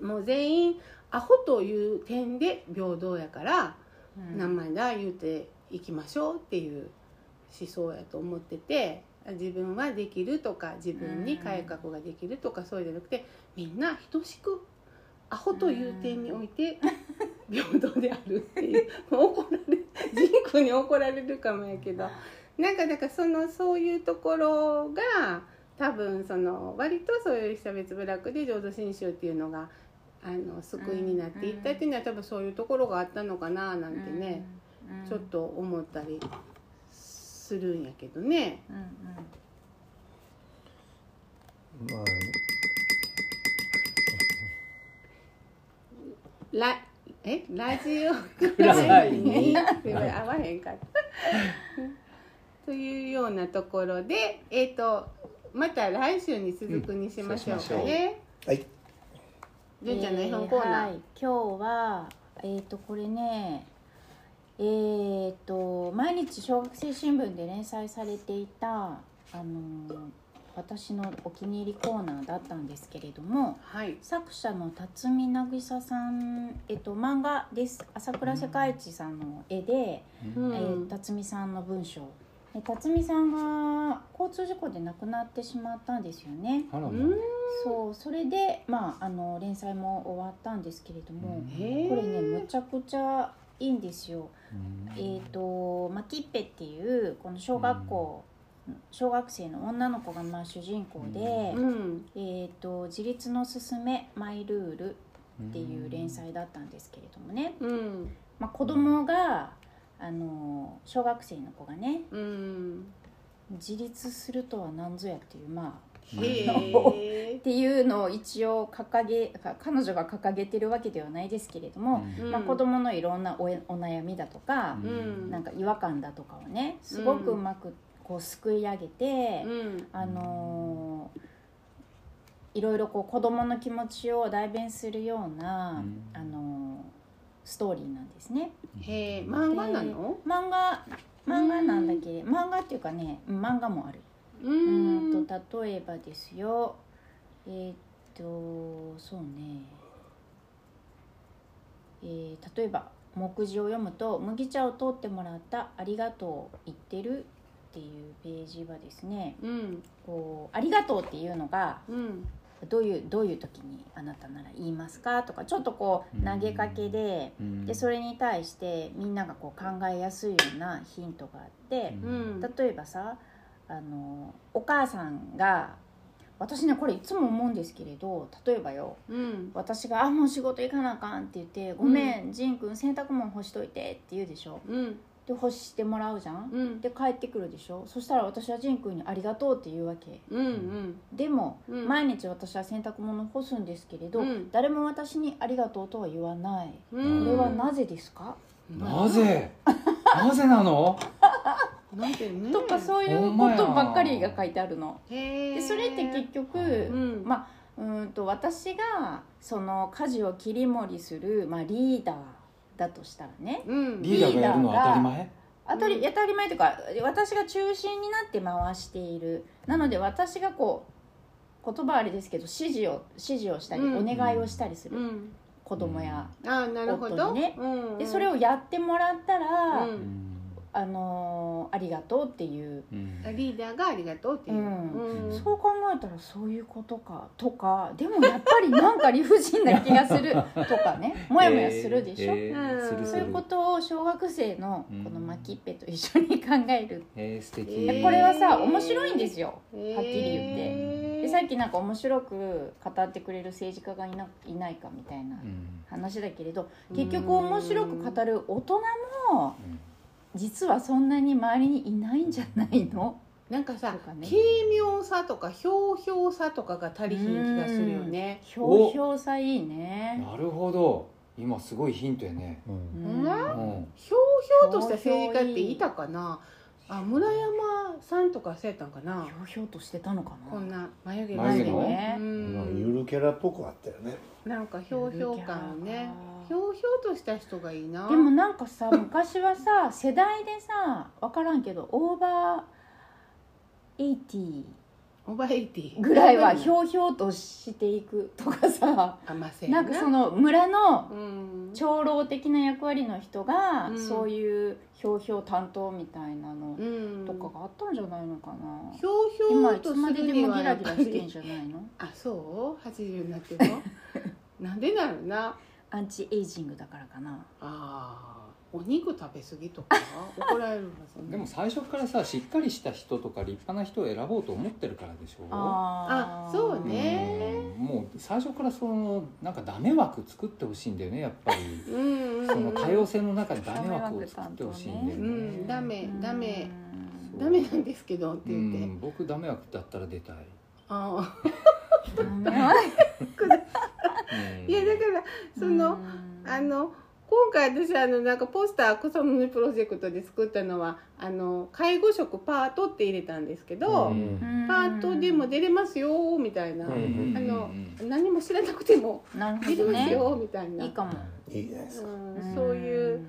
もう全員アホという点で平等やから
うん。
名前だ言うていきましょうっていう思想やと思ってて自分はできるとか自分に改革ができるとかそうじゃなくてみんな等しくアホという点において平等であるっていうもう怒られジンクに怒られるかもやけど。なんかだからそのそういうところが多分その割とそういう被差別部落で浄土真宗っていうのがあの救いになっていったっていうのは多分そういうところがあったのかななんてね、
うん。
ちょっと思ったりするんやけどね。
うんうん。
まあ
ラえラジオ
ください
に合わへんかった。というようなところで、えっ、とまた来週に続くにしましょうかね。
はい
純ちゃんの絵本コーナー。
えはい、今日はえっ、とこれねえっ、と毎日小学生新聞で連載されていたあの私のお気に入りコーナーだったんですけれども
はい。
作者の辰巳渚さん、えっと、漫画です朝倉世界一さんの絵で、
うん
えー辰巳さんの文章で辰巳さんが交通事故で亡くなってしまったんですよね。そうそれで、まあ、あの連載も終わったんですけれども。これねむちゃくちゃいいんですよ。
うん
えっ、とマキッペっていうこの小学校、小学生の女の子がまあ主人公で、
うん。
えー、と自立のすすめマイルールっていう連載だったんですけれどもね、
うん。
まあ、子供があの小学生の子がね
うん。
自立するとは何ぞやっていうまあ
へえ。
っていうのを一応掲げか彼女が掲げてるわけではないですけれども、
うん
まあ、子供のいろんなおえお悩みだとか、
うん
なんか違和感だとかをねすごくうまくこうすくい上げて、
うん。
あのーいろいろこう子供の気持ちを代弁するような、
うん
あのーストーリーなんですね。
へえ。漫画なの？
漫画漫画なんだけど、漫画っていうかねうん漫画もある。
う。
うんんと例えばですよえーっとそうねえー例えば目次を読むと「麦茶を取ってもらったありがとう言ってる」っていうページはですね
うん。
こう「ありがとう」っていうのが
うん。
どういうどういう時にあなたなら言いますかとかちょっとこう投げかけででそ
れ
れに対してみんながこう考えやすいようなヒントがあって
うん。
例えばさあのお母さんが私ねこれいつも思うんですけれど例えばよ
うん。
私が「あもう仕事行かなあかん」って言って「ごめん仁君洗濯物干しといて」って言うでしょ
うん。
で干してもらうじゃん？
うん。
で帰ってくるでしょ？そしたら私は仁君に「ありがとう」って言うわけ
うん。うん。
でも、
うん
毎日私は洗濯物を干すんですけれど、
うん
誰も私に「ありがとう」とは言わない、
うん
これはなぜですか、
なぜ？なぜなの？
なんてね。
とかそういうことばっかりが書いてあるの。でそれって結局、
うん。
まあうーんと私がその家事を切り盛りする、まあ、リーダーだとしたらね。
うん。
リーダーがやるのは当たり前？
当たり当たり前というか私が中心になって回している。なので私がこう言葉はあれですけど指示を指示をしたり、
うん。
お願いをしたりする、
うん。
子供や、
ああなるほど。
夫にね。
うん。うん
でそれをやってもらったら、
う
うんん
あのーありがとうっていう、
うん。
リーダーがありがとうっていう、
うん。
うん。
そう考えたらそういうことかとかでもやっぱりなんか理不尽な気がする。とかね。もやもやするでしょ、
えー。えー。
うん。
するする。
そういうことを小学生のこのマキッペと一緒に考える、
えー素敵、
えー
これはさ面白いんですよ。
はっき
り言って。でさっきなんか面白く語ってくれる政治家がいないないかみたいな
うん。
話だけれど結局面白く語る大人も
うん
実はそんなに周りにいないんじゃないの？
なんかさ
ね。
軽妙さとかひょうひょうさとかが足りひん気がするよね。
ひょうひょうさいいね。
なるほど。今すごいヒントやね、
うん。
うん
うん。
うん、
ひょうひょうとした政治家っていたかな？あ村山さんとかそうやったんかな？
ひょうひょうとしてたのかな？
こんな眉毛
眉毛の
ね。
う
まあ
ん
ゆるキャラっぽくあったよね。
なんかひょうひょう感をねひょうひょうとした人がいいな。
でもなんかさ昔はさ世代でさ分からんけどオーバー80
オーバーエイティ
ぐらいはひょうひょうとしていくとかさ
あませ
な。んかその村の
うん。
長老的な役割の人が
うん。
そういうひょうひょう担当みたいなの
うん。
とかがあったんじゃないのかな
ひょうひょ
今い
うとす
つまでで
るには
もギラギ
やっぱり
ラしてんじゃないの
あそう80になってるのなんでなのな
アンチエイジングだからかな。
あーお肉食べ過ぎとか怒られるはず
でも最初からさしっかりした人とか立派な人を選ぼうと思ってるからでしょ？
あそうね。
うんもう最初からそのなんかダメ枠作ってほしいんだよねやっぱり。
うんうんうん。
その多様性の中にダメ枠を作ってほしいんだよね。
うんダメダメ。ダメなんですけどって
う
言って、
ん僕ダメ枠だったら出たい、
あ
ダメは
うん
ーいやだからその、あの今回私あのなんかポスター草の根プロジェクトで作ったのはあの介護職パートって入れたんですけど、
うん。
パートでも出れますよみたいな、
うん。
あの
うん。
何も知らなくても出れますよみたいな、
いいかも。
いいじゃないです
そういう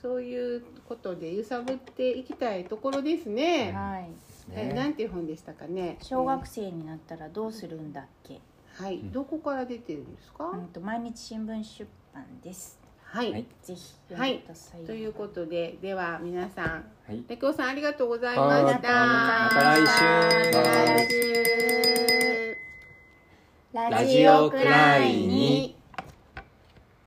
そういうことで揺さぶっていきたいところですね。
はい。
えなんていう本でしたかね。
小学生になったらどうするんだっけ、
はい、
ん。
どこから出てるんですか？
うん、と毎日新聞出版です。
はい、
はい。
ぜひ読んでください、
ということで、では皆さん、
はい。
レキオさんありがとうございました。
はいまた来週。ラジオくらいに